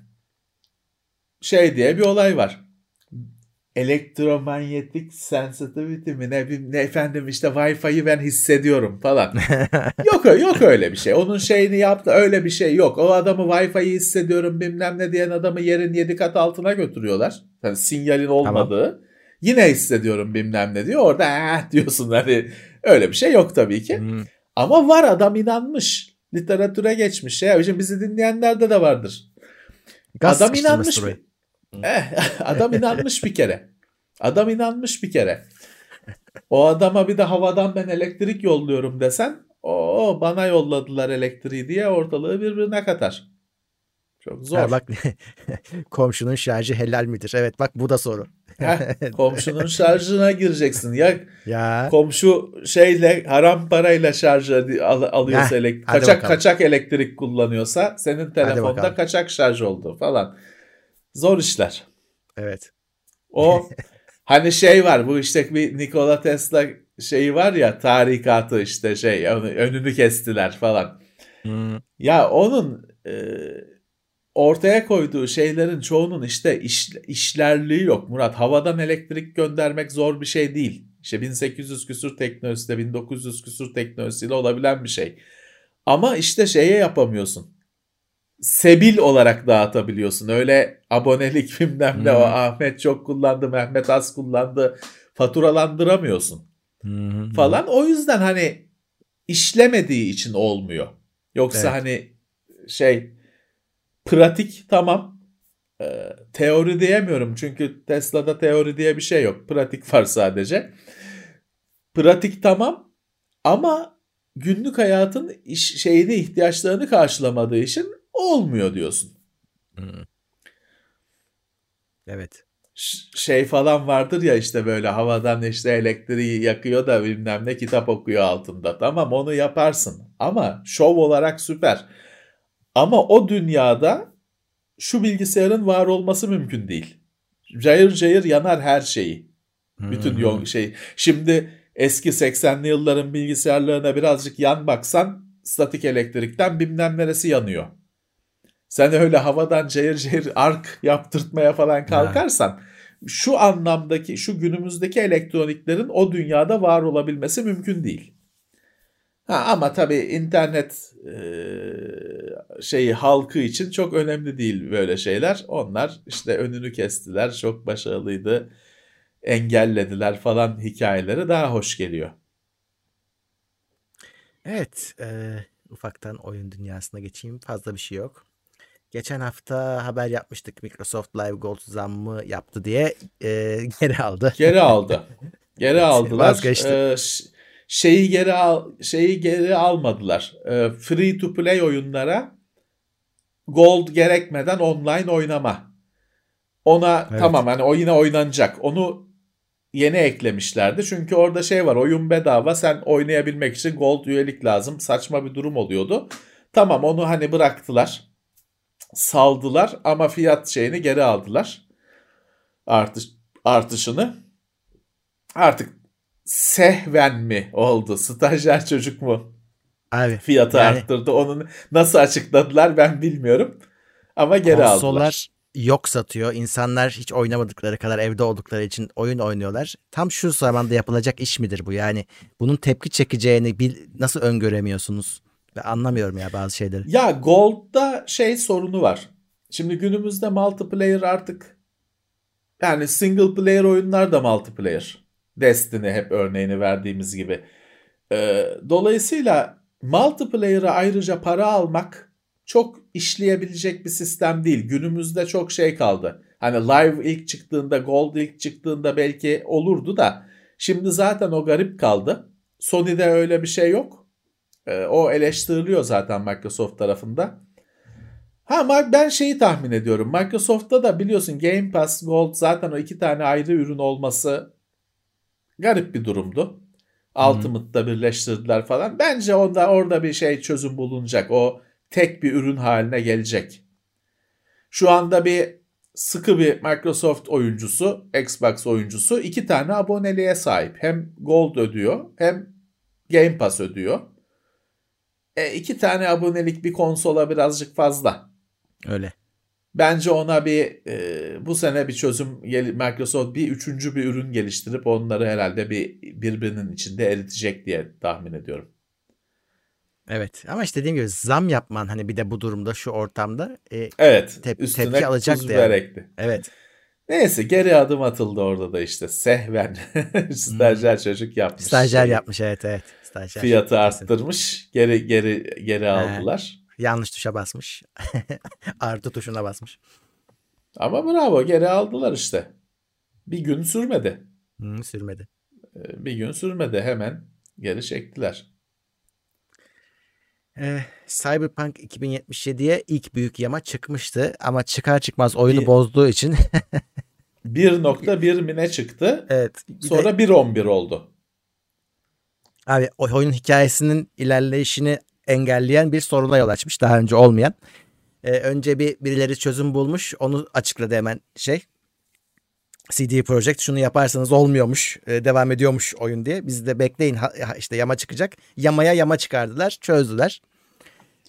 şey diye bir olay var. Elektromanyetik sensitivity mi ne, ne efendim işte Wi-Fi'yi ben hissediyorum falan. yok yok öyle bir şey. Onun şeyini yaptı öyle bir şey yok. O adamı Wi-Fi'yi hissediyorum bilmem ne diyen adamı yerin 7 kat altına götürüyorlar. Yani sinyalin olmadığı. Yine hissediyorum bilmem ne diyor. Orada eh diyorsun hani öyle bir şey yok tabii ki. Hı. Ama var adam inanmış. Literatüre geçmiş. Ya. Şimdi bizi dinleyenlerde de vardır. Gaz adam inanmış. burayı. Eh, adam inanmış bir kere. Adam inanmış bir kere. O adama bir de havadan ben elektrik yolluyorum desen o bana yolladılar elektriği diye ortalığı birbirine katar. Çok zor. Ha, bak komşunun şarjı helal midir? Evet bak bu da soru. Heh, komşunun şarjına gireceksin. Ya Ya komşu şeyle haram parayla şarj al- alıyorsa Heh, elektrik kaçak bakalım. kaçak elektrik kullanıyorsa senin telefonda kaçak şarj oldu falan. Zor işler. evet. O hani şey var bu işte bir Nikola Tesla şeyi var ya tarikatı işte şey önünü kestiler falan. Hı. Ya onun e, ortaya koyduğu şeylerin çoğunun işte iş, işlerliği yok Murat. Havadan elektrik göndermek zor bir şey değil. İşte 1800 küsur teknolojisiyle 1900 küsur teknolojisiyle olabilen bir şey. Ama işte şeye yapamıyorsun. Sebil olarak dağıtabiliyorsun. Öyle abonelik bilmem ne o Hmm. Ahmet çok kullandı, Mehmet az kullandı faturalandıramıyorsun hı. falan. O yüzden hani işlemediği için olmuyor. Yoksa Evet. hani şey pratik tamam. Ee, teori diyemiyorum çünkü Tesla'da teori diye bir şey yok. Pratik var sadece. Pratik tamam ama günlük hayatın iş, şeyini ihtiyaçlarını karşılamadığı için olmuyor diyorsun. Hı. Evet. Ş- şey falan vardır ya işte böyle havadan işte elektriği yakıyor da bilmem ne kitap okuyor altında. Tamam onu yaparsın ama şov olarak süper. Ama o dünyada şu bilgisayarın var olması mümkün değil. Cayır cayır yanar her şeyi. Bütün yol şey. Şimdi eski 80'li yılların bilgisayarlarına birazcık yan baksan statik elektrikten bilmem neresi yanıyor. Sen öyle havadan cayır cayır ark yaptırtmaya falan kalkarsan şu anlamdaki şu günümüzdeki elektroniklerin o dünyada var olabilmesi mümkün değil. Ha, ama tabii internet e, şeyi halkı için çok önemli değil böyle şeyler. Onlar işte önünü kestiler, çok başarılıydı, engellediler falan hikayeleri daha hoş geliyor. Evet. e, ufaktan oyun dünyasına geçeyim. Fazla bir şey yok. Geçen hafta haber yapmıştık Microsoft Live Gold zammı yaptı diye e, geri aldı. Geri aldı. Geri aldılar. Vazgeçti. Ee, şeyi geri al şeyi geri almadılar. Ee, free to play oyunlara gold gerekmeden online oynama. Ona Evet. tamam hani o yine oynanacak. Onu yeni eklemişlerdi. Çünkü orada şey var. Oyun bedava. Sen oynayabilmek için gold üyelik lazım. Saçma bir durum oluyordu. Tamam onu hani bıraktılar. Saldılar ama fiyat şeyini geri aldılar. Artış artışını. Artık sehven mi oldu? Stajyer çocuk mu? Abi Fiyatı Yani- arttırdı. Onu nasıl açıkladılar ben bilmiyorum. Ama geri aldılar. konsollar yok satıyor. İnsanlar hiç oynamadıkları kadar evde oldukları için oyun oynuyorlar. Tam şu zamanda yapılacak iş midir bu? Yani bunun tepki çekeceğini bil, nasıl öngöremiyorsunuz? Ben anlamıyorum ya bazı şeyleri. Ya Gold'da şey sorunu var. Şimdi günümüzde multiplayer artık yani single player oyunlar da multiplayer. Destiny hep örneğini verdiğimiz gibi. Ee, dolayısıyla multiplayer'a ayrıca para almak çok işleyebilecek bir sistem değil. Günümüzde çok şey kaldı. Hani live ilk çıktığında, gold ilk çıktığında belki olurdu da şimdi zaten o garip kaldı. Sony'de öyle bir şey yok. Ee, o eleştiriliyor zaten Microsoft tarafında. Ha ben şeyi tahmin ediyorum. Microsoft'ta da biliyorsun Game Pass Gold zaten o iki tane ayrı ürün olması garip bir durumdu. Ultimate'da birleştirdiler falan. Bence onda orada bir şey çözüm bulunacak. O tek bir ürün haline gelecek. Şu anda bir sıkı bir Microsoft oyuncusu, Xbox oyuncusu iki tane aboneliğe sahip. Hem Gold ödüyor hem Game Pass ödüyor. E, iki tane abonelik bir konsola birazcık fazla. Öyle. Bence ona bir e, bu sene bir çözüm Microsoft bir üçüncü bir ürün geliştirip onları herhalde bir birbirinin içinde eritecek diye tahmin ediyorum. Evet ama işte dediğim gibi zam yapman hani bir de bu durumda şu ortamda e, Evet. Tep- tepki alacaktı yani. evet Neyse geri adım atıldı orada da işte. Sehven. Stajyer çocuk yapmış. stajyer yapmış evet evet stajyer. Fiyatı arttırmış. Geri geri geri aldılar. Yanlış tuşa basmış. Artı tuşuna basmış. Ama bravo geri aldılar işte. Bir gün sürmedi. Hı, sürmedi. Ee, Bir gün sürmedi hemen geri çektiler. Ee, Cyberpunk 2077'ye ilk büyük yama çıkmıştı ama çıkar çıkmaz oyunu Bir- bozduğu için 1.1 mine çıktı. evet. bir de- Sonra 1.11 oldu. Abi o oyunun hikayesinin ilerleyişini engelleyen bir soruna yol açmış daha önce olmayan. Ee, önce bir birileri çözüm bulmuş onu açıkladı hemen şey. CD Projekt şunu yaparsanız olmuyormuş, e, devam ediyormuş oyun diye. Biz de bekleyin ha- işte yama çıkacak. Yamaya yama çıkardılar, çözdüler.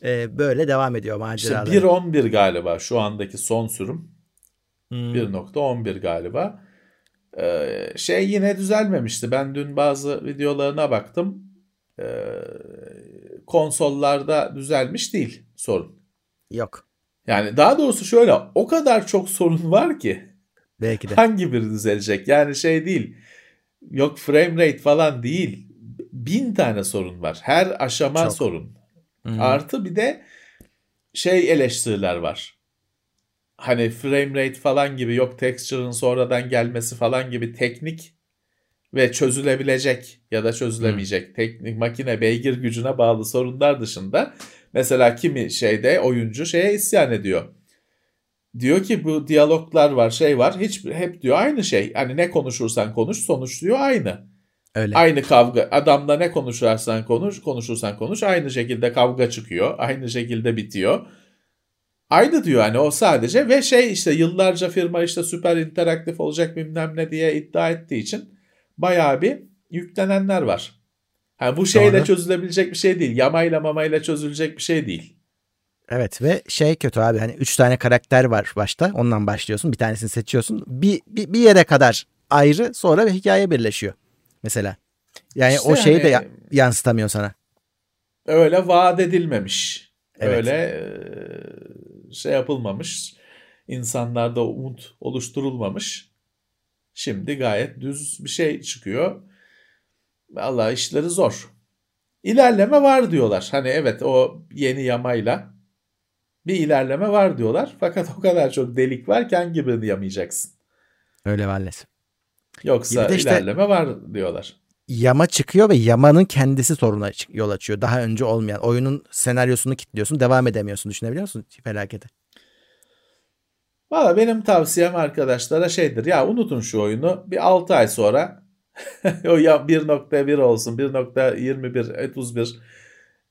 Ee, böyle devam ediyor İşte maceraları. 1.11 galiba şu andaki son sürüm. Hmm. 1.11 galiba. Ee, şey yine düzelmemişti. Ben dün bazı videolarına baktım. Ee, konsollarda düzelmiş değil sorun. Yok. Yani daha doğrusu şöyle o kadar çok sorun var ki Belki de. hangi biri düzelecek? Yani şey değil. Yok frame rate falan değil. Bin tane sorun var. Her aşama Çok. sorun. Hmm. Artı bir de şey eleştiriler var. Hani frame rate falan gibi yok texture'ın sonradan gelmesi falan gibi teknik ve çözülebilecek ya da çözülemeyecek teknik makine beygir gücüne bağlı sorunlar dışında mesela kimi şeyde oyuncu şeye isyan ediyor. Diyor ki bu diyaloglar var şey var hiç hep diyor aynı şey. Hani ne konuşursan konuş sonuç diyor aynı. Öyle. Aynı kavga. Adamla ne konuşursan konuş, konuşursan konuş. Aynı şekilde kavga çıkıyor. Aynı şekilde bitiyor. Aynı diyor hani o sadece ve şey işte yıllarca firma işte süper interaktif olacak bilmem ne diye iddia ettiği için bayağı bir yüklenenler var. Ha bu şeyle Doğru. çözülebilecek bir şey değil. Yamayla mamayla çözülecek bir şey değil. Evet ve şey kötü abi hani üç tane karakter var başta ondan başlıyorsun bir tanesini seçiyorsun bir, bir, bir yere kadar ayrı sonra bir hikaye birleşiyor mesela. Yani İşte o şeyi de hani- ya- yansıtamıyor sana. öyle vaat edilmemiş. Evet. Öyle e, şey yapılmamış. İnsanlarda umut oluşturulmamış. Şimdi gayet düz bir şey çıkıyor. Vallahi işleri zor. İlerleme var diyorlar. Hani evet o yeni yamayla Bir ilerleme var diyorlar. Fakat o kadar çok delik varken gibi yamayacaksın. Öyle maalesef. Yoksa işte, ilerleme var diyorlar. Yama çıkıyor ve yamanın kendisi soruna yol açıyor. Daha önce olmayan. Oyunun senaryosunu kilitliyorsun. Devam edemiyorsun. Düşünebiliyor musun felakete? Valla benim tavsiyem arkadaşlara şeydir. Ya unutun şu oyunu. Bir 6 ay sonra o ya 1.1 olsun, 1.21, 31,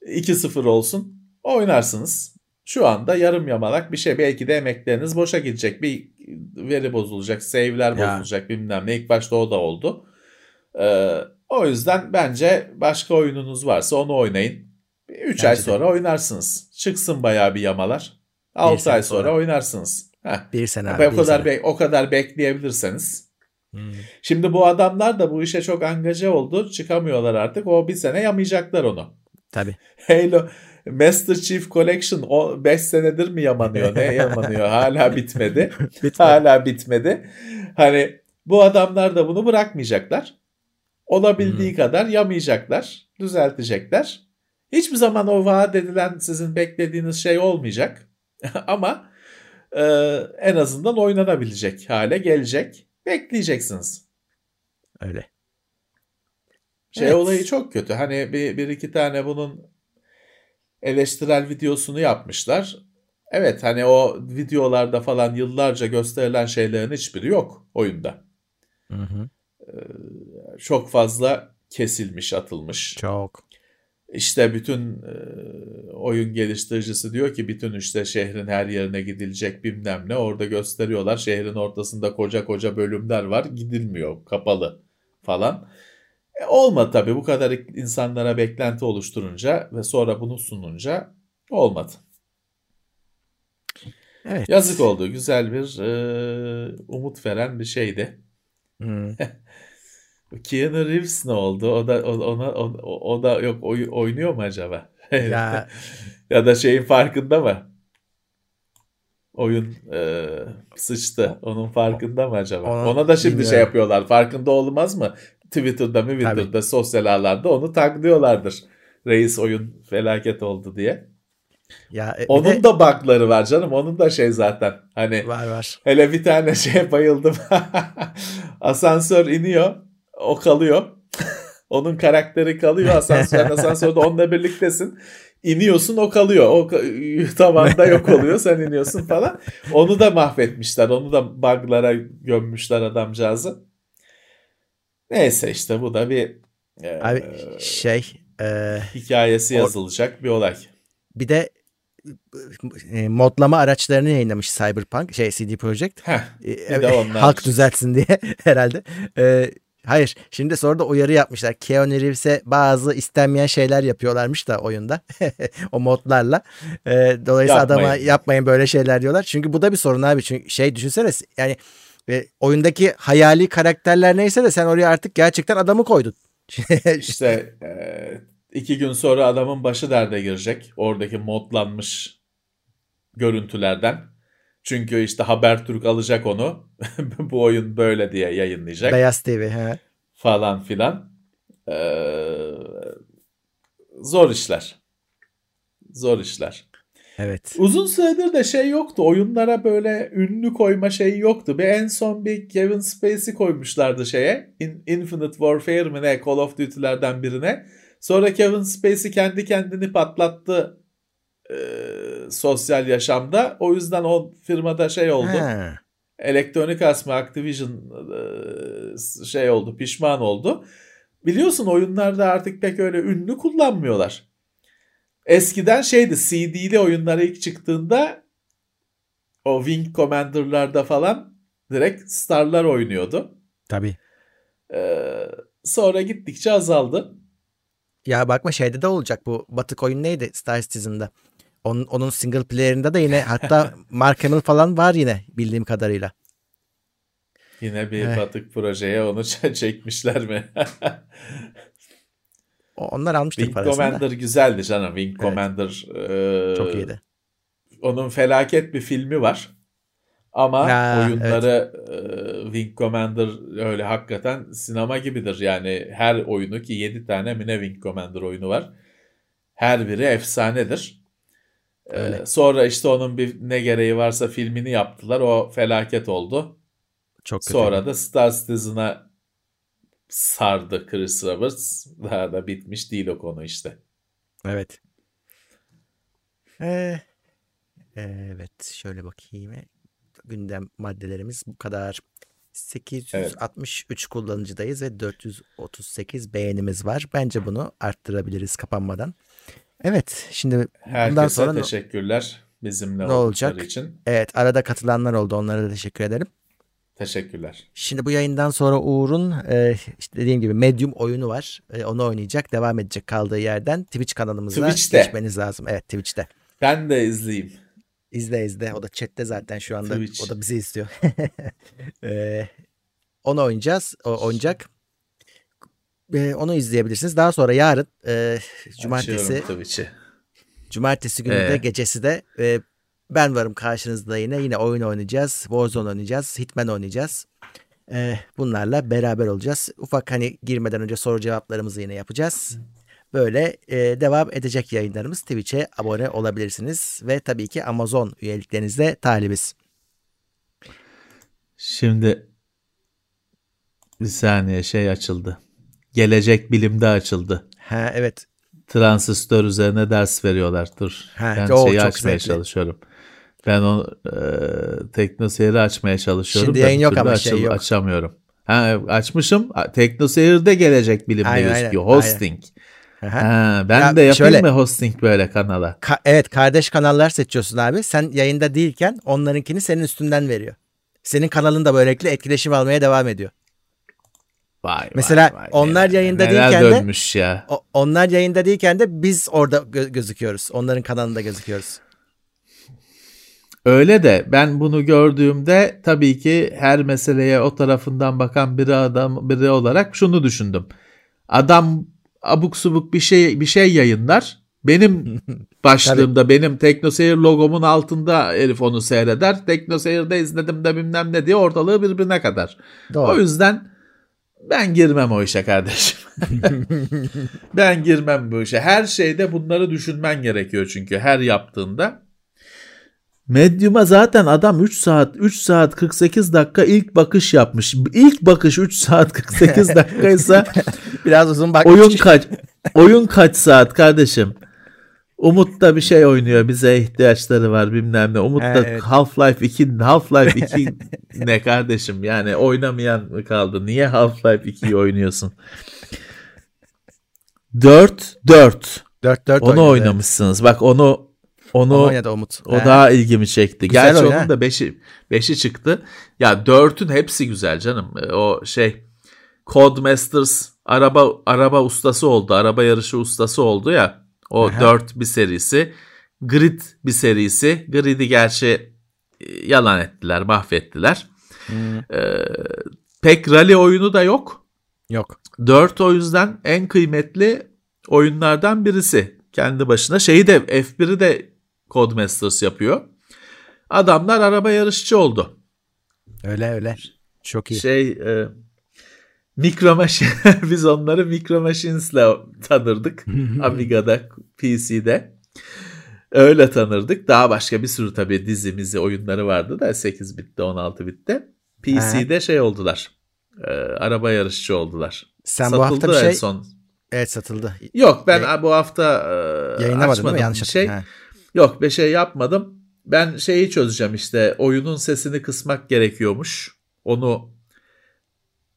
2.0 olsun oynarsınız. Şu anda yarım yamalak bir şey. Belki de emekleriniz boşa gidecek. Bir veri bozulacak, save'ler bozulacak bilmem ne. İlk başta o da oldu. Ee, o yüzden bence başka oyununuz varsa onu oynayın. 3 ay Bence de. sonra oynarsınız. Çıksın bayağı bir yamalar. 6 sene ay sonra, sonra. oynarsınız. Heh. Bir sene abi. O kadar sene. be- o kadar bekleyebilirseniz. Hmm. Şimdi bu adamlar da bu işe çok angaje oldu. Çıkamıyorlar artık. O bir sene yamayacaklar onu. Tabii. Halo Master Chief Collection o 5 senedir mi yamanıyor? Ne yamanıyor? Hala bitmedi. Bitmedi. Hala bitmedi. Hani bu adamlar da bunu bırakmayacaklar. Olabildiği Hmm. kadar yamayacaklar. Düzeltecekler. Hiçbir zaman o vaat edilen sizin beklediğiniz şey olmayacak. Ama e, en azından oynanabilecek hale gelecek. Bekleyeceksiniz. Öyle. Şey Evet. olayı çok kötü. Hani bir, bir iki tane bunun eleştirel videosunu yapmışlar. Evet hani o videolarda falan yıllarca gösterilen şeylerin hiçbiri yok oyunda. Hı hı. Çok fazla kesilmiş, atılmış. Çok. İşte bütün e, oyun geliştiricisi diyor ki bütün işte şehrin her yerine gidilecek bilmem ne. Orada gösteriyorlar. Şehrin ortasında koca koca bölümler var. Gidilmiyor. Kapalı falan. E, olmadı tabii. Bu kadar insanlara beklenti oluşturunca ve sonra bunu sununca olmadı. Evet. Yazık oldu. Güzel bir e, umut veren bir şeydi. Hmm. Keanu Reeves ne oldu? O da o, ona o, o da yok oy- oynuyor mu acaba? Ya Ya da şeyin farkında mı? Oyun e, sıçtı. Onun farkında mı acaba? Onu Ona da şimdi şey bilmiyorum. yapıyorlar. Farkında olmaz mı? Twitter'da, Twitter'da, sosyal ağlarda onu taglıyorlardır. Reis oyun felaket oldu diye. ya e, Onun de da bug'ları var canım. Onun da şey zaten. Hani var var. hele bir tane şeye bayıldım. Asansör iniyor. O kalıyor. Onun karakteri kalıyor asansör. Asansörde onunla birliktesin. İniyorsun o kalıyor. O tavanda yok oluyor. Sen iniyorsun falan. Onu da mahvetmişler. Onu da bug'lara gömmüşler adamcağızı. Neyse işte bu da bir e, Abi şey e, hikayesi yazılacak bir olay. bir de e, modlama araçlarını yayınlamış Cyberpunk şey CD Projekt. Heh, E, onlar. halk düzeltsin diye herhalde. E, hayır şimdi sonra da uyarı yapmışlar. Keanu Reeves'e bazı istenmeyen şeyler yapıyorlarmış da oyunda. o modlarla. E, dolayısıyla adama Yapmayın. yapmayın böyle şeyler diyorlar. Çünkü bu da bir sorun abi. Çünkü şey düşünsene yani e, oyundaki hayali karakterler neyse de sen oraya artık gerçekten adamı koydun. İşte e, iki gün sonra adamın başı derde girecek. Oradaki modlanmış görüntülerden. Çünkü işte Habertürk alacak onu. Bu oyun böyle diye yayınlayacak Beyaz TV. He. falan filan. Ee, zor işler. Zor işler. Evet. Uzun süredir de şey yoktu. Oyunlara böyle ünlü koyma şeyi yoktu. Bir en son bir Kevin Spacey koymuşlardı şeye. In- Infinite Warfare mi ne Call of Duty'lerden birine. Sonra Kevin Spacey kendi kendini patlattı e, sosyal yaşamda. O yüzden o firmada şey oldu. Ha. Electronic Arts mı Activision e, şey oldu pişman oldu. Biliyorsun oyunlarda artık pek öyle ünlü kullanmıyorlar. Eskiden şeydi CD'li oyunlar ilk çıktığında o Wing Commander'larda falan direkt starlar oynuyordu. Tabii. Ee, sonra gittikçe azaldı. Ya bakma şeyde de olacak bu batık oyun neydi Star Citizen'da. Onun, onun single player'ında da yine hatta Mark Hamill falan var yine bildiğim kadarıyla. Yine bir Eh. batık projeye onu çekmişler mi? Onlar almıştır Wing parasını da. Commander güzeldi canım. Wing Evet. Commander e, Çok iyiydi. onun felaket bir filmi var. Ama Ha, oyunları e, Wing Commander öyle hakikaten sinema gibidir. Yani her oyunu ki 7 tane mi ne Wing Commander oyunu var. Her biri efsanedir. Ee, sonra işte onun bir ne gereği varsa filmini yaptılar. O felaket oldu. Çok kötü. Sonra da Star Citizen'a sardı Chris Roberts. Daha da bitmiş değil o konu işte. Evet. Ee, evet şöyle bakayım. Gündem maddelerimiz bu kadar. 863 kullanıcıdayız ve 438 beğenimiz var. Bence bunu arttırabiliriz kapanmadan. Evet şimdi bundan Herkese sonra ne- teşekkürler bizimle ne olacak? için. evet arada katılanlar oldu onlara da teşekkür ederim. Teşekkürler. Şimdi bu yayından sonra Uğur'un e, işte dediğim gibi Medium oyunu var. E, onu oynayacak, devam edecek kaldığı yerden Twitch kanalımıza Twitch'te. geçmeniz lazım. Evet Twitch'te. Ben de izleyeyim. İzle izle. O da chatte zaten şu anda. Twitch. O da bizi istiyor. Ee, onu oynayacağız. O oynayacak. Ee, onu izleyebilirsiniz. Daha sonra yarın e, cumartesi Açıyorum Twitch'i. cumartesi günü de Ee? gecesi de e, ben varım karşınızda yine. Yine oyun oynayacağız. Warzone oynayacağız. Hitman oynayacağız. Ee, bunlarla beraber olacağız. Ufak hani girmeden önce soru cevaplarımızı yine yapacağız. Böyle e, devam edecek yayınlarımız. Twitch'e abone olabilirsiniz. Ve tabii ki Amazon üyeliklerinizde talibiz. Şimdi bir saniye şey açıldı. Gelecek bilimde açıldı. Ha evet. Transistör üzerine ders veriyorlar. Dur. Ha, ben o şeyi açmaya zevkli. çalışıyorum. Ben o e, teknoseyri açmaya çalışıyorum. Şimdi yayın yok ama şey yok. Açamıyorum. Ha, açmışım. Teknoseyir'de gelecek bilimde Aynen, aynen, gözüküyor. aynen. Hosting. Aha. Ha, ben Ya de yapayım şöyle- mı hosting böyle kanala? Ka- evet kardeş kanallar seçiyorsun abi. Sen yayında değilken onlarınkini senin üstünden veriyor. Senin kanalın da böylelikle etkileşim almaya devam ediyor. Vay Mesela vay vay. onlar Neler- yayında neler değilken de- dönmüş ya. O- onlar yayında değilken de biz orada gö- gözüküyoruz. Onların kanalında gözüküyoruz. Öyle de ben bunu gördüğümde tabii ki her meseleye o tarafından bakan biri adam biri olarak şunu düşündüm. Adam abuk subuk bir şey bir şey yayınlar. Benim başlığımda benim Teknoseyir logomun altında herif onu seyreder. Teknoseyir'de izledim de bilmem ne diye ortalığı birbirine kadar. Doğru. O yüzden ben girmem o işe kardeşim. ben girmem bu işe. Her şeyde bunları düşünmen gerekiyor çünkü her yaptığında. Medium'a zaten adam 3 saat 3 saat 48 dakika ilk bakış yapmış. İlk bakış 3 saat 48 dakikaysa Biraz uzun bak. oyun kaç oyun kaç saat kardeşim? Umut da bir şey oynuyor. Bize ihtiyaçları var bilmem ne. Umut da evet. Half-Life 2 Half-Life 2 ne kardeşim? Yani oynamayan mı kaldı? Niye Half-Life 2'yi oynuyorsun? 4 4. 4-4 Onu oynamışsınız. Bak onu onu Onu oynadı Umut. o Ha. daha ilgimi çekti. Güzel Gerçi oyun onun da 5'i 5'i çıktı. Ya 4'ün hepsi güzel canım. E, O şey Codemasters araba araba ustası oldu. Araba yarışı ustası oldu ya. O Aha. 4 bir serisi. Grid bir serisi. Grid'i gerçi e, yalan ettiler, mahvettiler. Hmm, Ee, pek rally oyunu da yok. yok. 4 o yüzden en kıymetli oyunlardan birisi. Kendi başına. Şeyi de F1'i de Codemasters yapıyor. Adamlar araba yarışçı oldu. Öyle öyle. Çok iyi. Şey e, Micro biz onları Micro Machines'le tanırdık. Amiga'da, PC'de. Öyle tanırdık. Daha başka bir sürü tabii dizimizi oyunları vardı da 8 bitte 16 bitte. PC'de şey oldular. E, araba yarışçı oldular. Sen bu hafta Satıldı bir en şey son. evet satıldı. Yok ben Yay- bu hafta e, Yayınlamadın değil açmadım mi? Yanlış şey. hatırlıyorum. Yok bir şey yapmadım. Ben şeyi çözeceğim işte oyunun sesini kısmak gerekiyormuş. Onu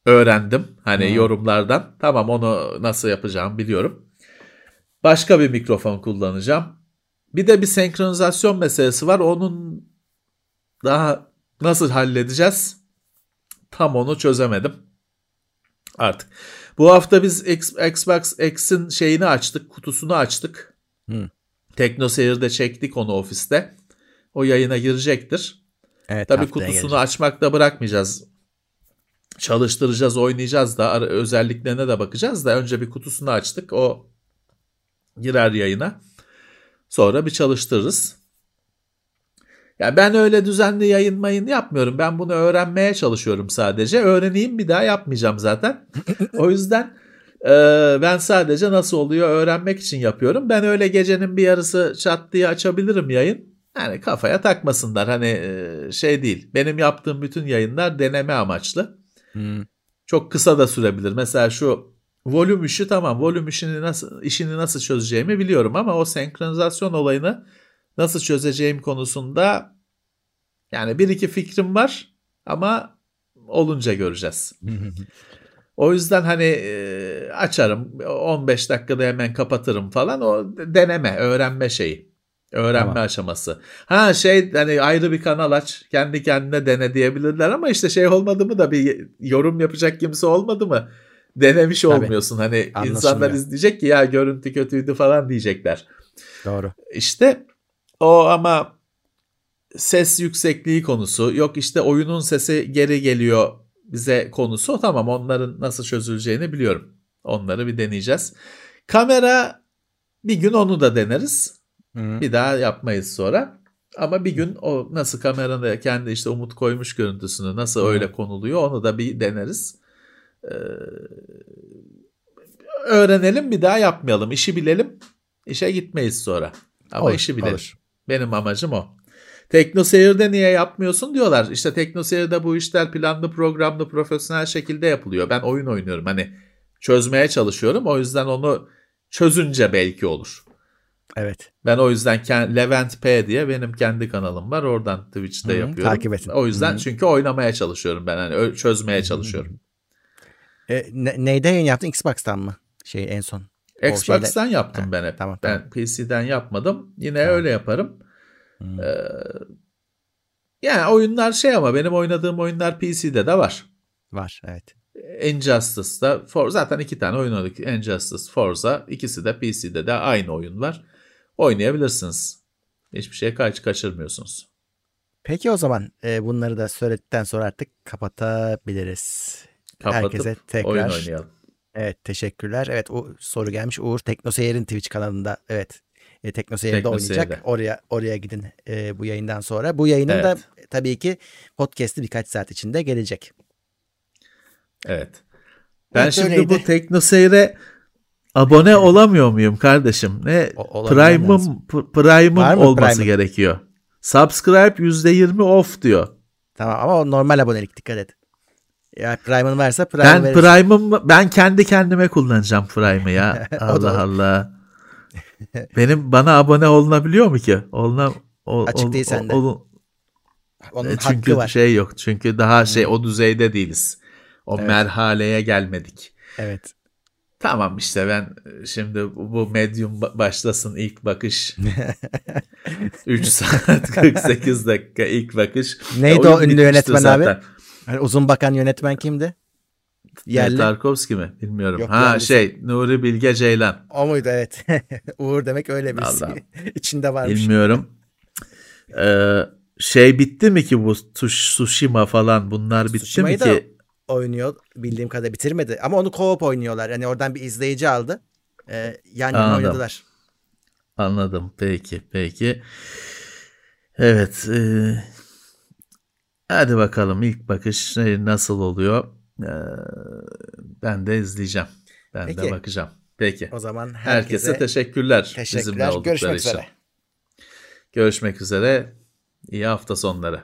öğrendim hani Hmm. yorumlardan. Tamam onu nasıl yapacağım biliyorum. Başka bir mikrofon kullanacağım. Bir de bir senkronizasyon meselesi var. Onun daha nasıl halledeceğiz? Tam onu çözemedim. Artık. Bu hafta biz Xbox X'in şeyini açtık, kutusunu açtık. Hmm. TeknoSeyir'de çektik onu ofiste. O yayına girecektir. Evet, Tabii kutusunu gelecek. açmakta bırakmayacağız. Çalıştıracağız, oynayacağız da özelliklerine de bakacağız da önce bir kutusunu açtık. O girer yayına. Sonra bir çalıştırırız. Ya ben öyle düzenli yayın mayın yapmıyorum. Ben bunu öğrenmeye çalışıyorum sadece. Öğreneyim bir daha yapmayacağım zaten. o yüzden Ee, ben sadece nasıl oluyor öğrenmek için yapıyorum. Ben öyle gecenin bir yarısı çat diye açabilirim yayın. Yani kafaya takmasınlar. Hani e, şey değil. Benim yaptığım bütün yayınlar deneme amaçlı. Hmm. Çok kısa da sürebilir. Mesela şu volüm işi tamam. Volüm işini nasıl işini nasıl çözeceğimi biliyorum ama o senkronizasyon olayını nasıl çözeceğim konusunda yani bir iki fikrim var ama olunca göreceğiz. O yüzden hani e, açarım 15 dakikada hemen kapatırım falan o deneme öğrenme şeyi. Öğrenme Tamam. aşaması. Ha şey hani ayrı bir kanal aç kendi kendine dene diyebilirler ama işte şey olmadı mı da bir yorum yapacak kimse olmadı mı? Denemiş Tabii. olmuyorsun. Hani Anlaşılmıyor. insanlar izleyecek ki ya görüntü kötüydü falan diyecekler. Doğru. İşte o ama ses yüksekliği konusu yok işte oyunun sesi geri geliyor bize konusu tamam onların nasıl çözüleceğini biliyorum. Onları bir deneyeceğiz. Kamera bir gün onu da deneriz. Hı. Bir daha yapmayız sonra. Ama bir gün o nasıl kamerada kendi işte Umut koymuş görüntüsünü nasıl Hı. öyle konuluyor onu da bir deneriz. Ee, öğrenelim bir daha yapmayalım. İşi bilelim. İşe gitmeyiz sonra. Ama Olur, işi bilelim. olur. Benim amacım o. Tekno Seyir'de niye yapmıyorsun diyorlar. İşte Tekno Seyir'de bu işler planlı programlı profesyonel şekilde yapılıyor. Ben oyun oynuyorum. Hani çözmeye çalışıyorum. O yüzden onu çözünce belki olur. Evet. Ben o yüzden Levent P diye benim kendi kanalım var. Oradan Twitch'te Hı hı, yapıyorum. takip edin. O yüzden Hı hı. çünkü oynamaya çalışıyorum ben. Hani çözmeye çalışıyorum. E, ne, neyden yayın yaptın? Xbox'tan mı? Şey en son. Xbox'tan şeyler- yaptım Ha, ben hep. tamam, ben PC'den yapmadım. Yine Tamam. öyle yaparım. Hmm. Ee, yani oyunlar şey ama benim oynadığım oyunlar PC'de de var. Var evet. Injustice'da For, zaten iki tane oyun oynadık. Injustice, Forza ikisi de PC'de de aynı oyun var. Oynayabilirsiniz. Hiçbir şey kaç kaçırmıyorsunuz. Peki o zaman e, bunları da söyledikten sonra artık kapatabiliriz. Kapatıp Herkese tekrar oyun oynayalım. Evet teşekkürler. Evet o soru gelmiş. Uğur Teknoseyir'in Twitch kanalında evet e, Teknoseyir'de oynayacak. Oraya oraya gidin e, bu yayından sonra. Bu yayının da Evet. tabii ki podcast'i birkaç saat içinde gelecek. Evet. Ben Evet, şimdi öyleydi. bu Tekno Seyir'e abone olamıyor muyum kardeşim? Ne O-. Prime'ım Prime'ım olması Prime'ın? gerekiyor. Subscribe %20 off diyor. Tamam ama o normal abonelik dikkat et. Ya Prime'ın varsa Prime Ben verirsin. Prime'ım ben kendi kendime kullanacağım Prime'ı ya. Allah. Allah. Benim bana abone olunabiliyor mu ki? Oluna ol, Açık ol- değil sende. ol- Onun E, çünkü hakkı var. şey yok. Çünkü daha şey o düzeyde değiliz. O Evet. merhaleye gelmedik. Evet. Tamam işte ben e, şimdi bu ba- başlasın ilk bakış. 3 saat 48 dakika ilk bakış. Neydi E, o ünlü yönetmen abi? zaten. Hani uzun bakan yönetmen kimdi? Yerli. Tarkovski mi? Bilmiyorum. Yok, ha yerlisi. şey Nuri Bilge Ceylan. O muydu evet. Uğur demek öyle. Vallahi. İçinde varmış. Bilmiyorum. Ee, şey bitti mi ki bu Tush- Tsushima falan bunlar bitti Tsushima'yı mi ki? Oynuyor bildiğim kadarıyla bitirmedi. Ama onu co-op oynuyorlar. Yani oradan bir izleyici aldı. Ee, yan yana Anladım. oynadılar. Anladım. Peki, peki. Evet. e, hadi bakalım ilk bakış nasıl oluyor? Ee, ben de izleyeceğim. Ben de Peki. bakacağım. Peki. O zaman Herkese, herkese, teşekkürler. bizimle teşekkürler. oldukları Görüşmek için. üzere. Görüşmek üzere. İyi hafta sonları.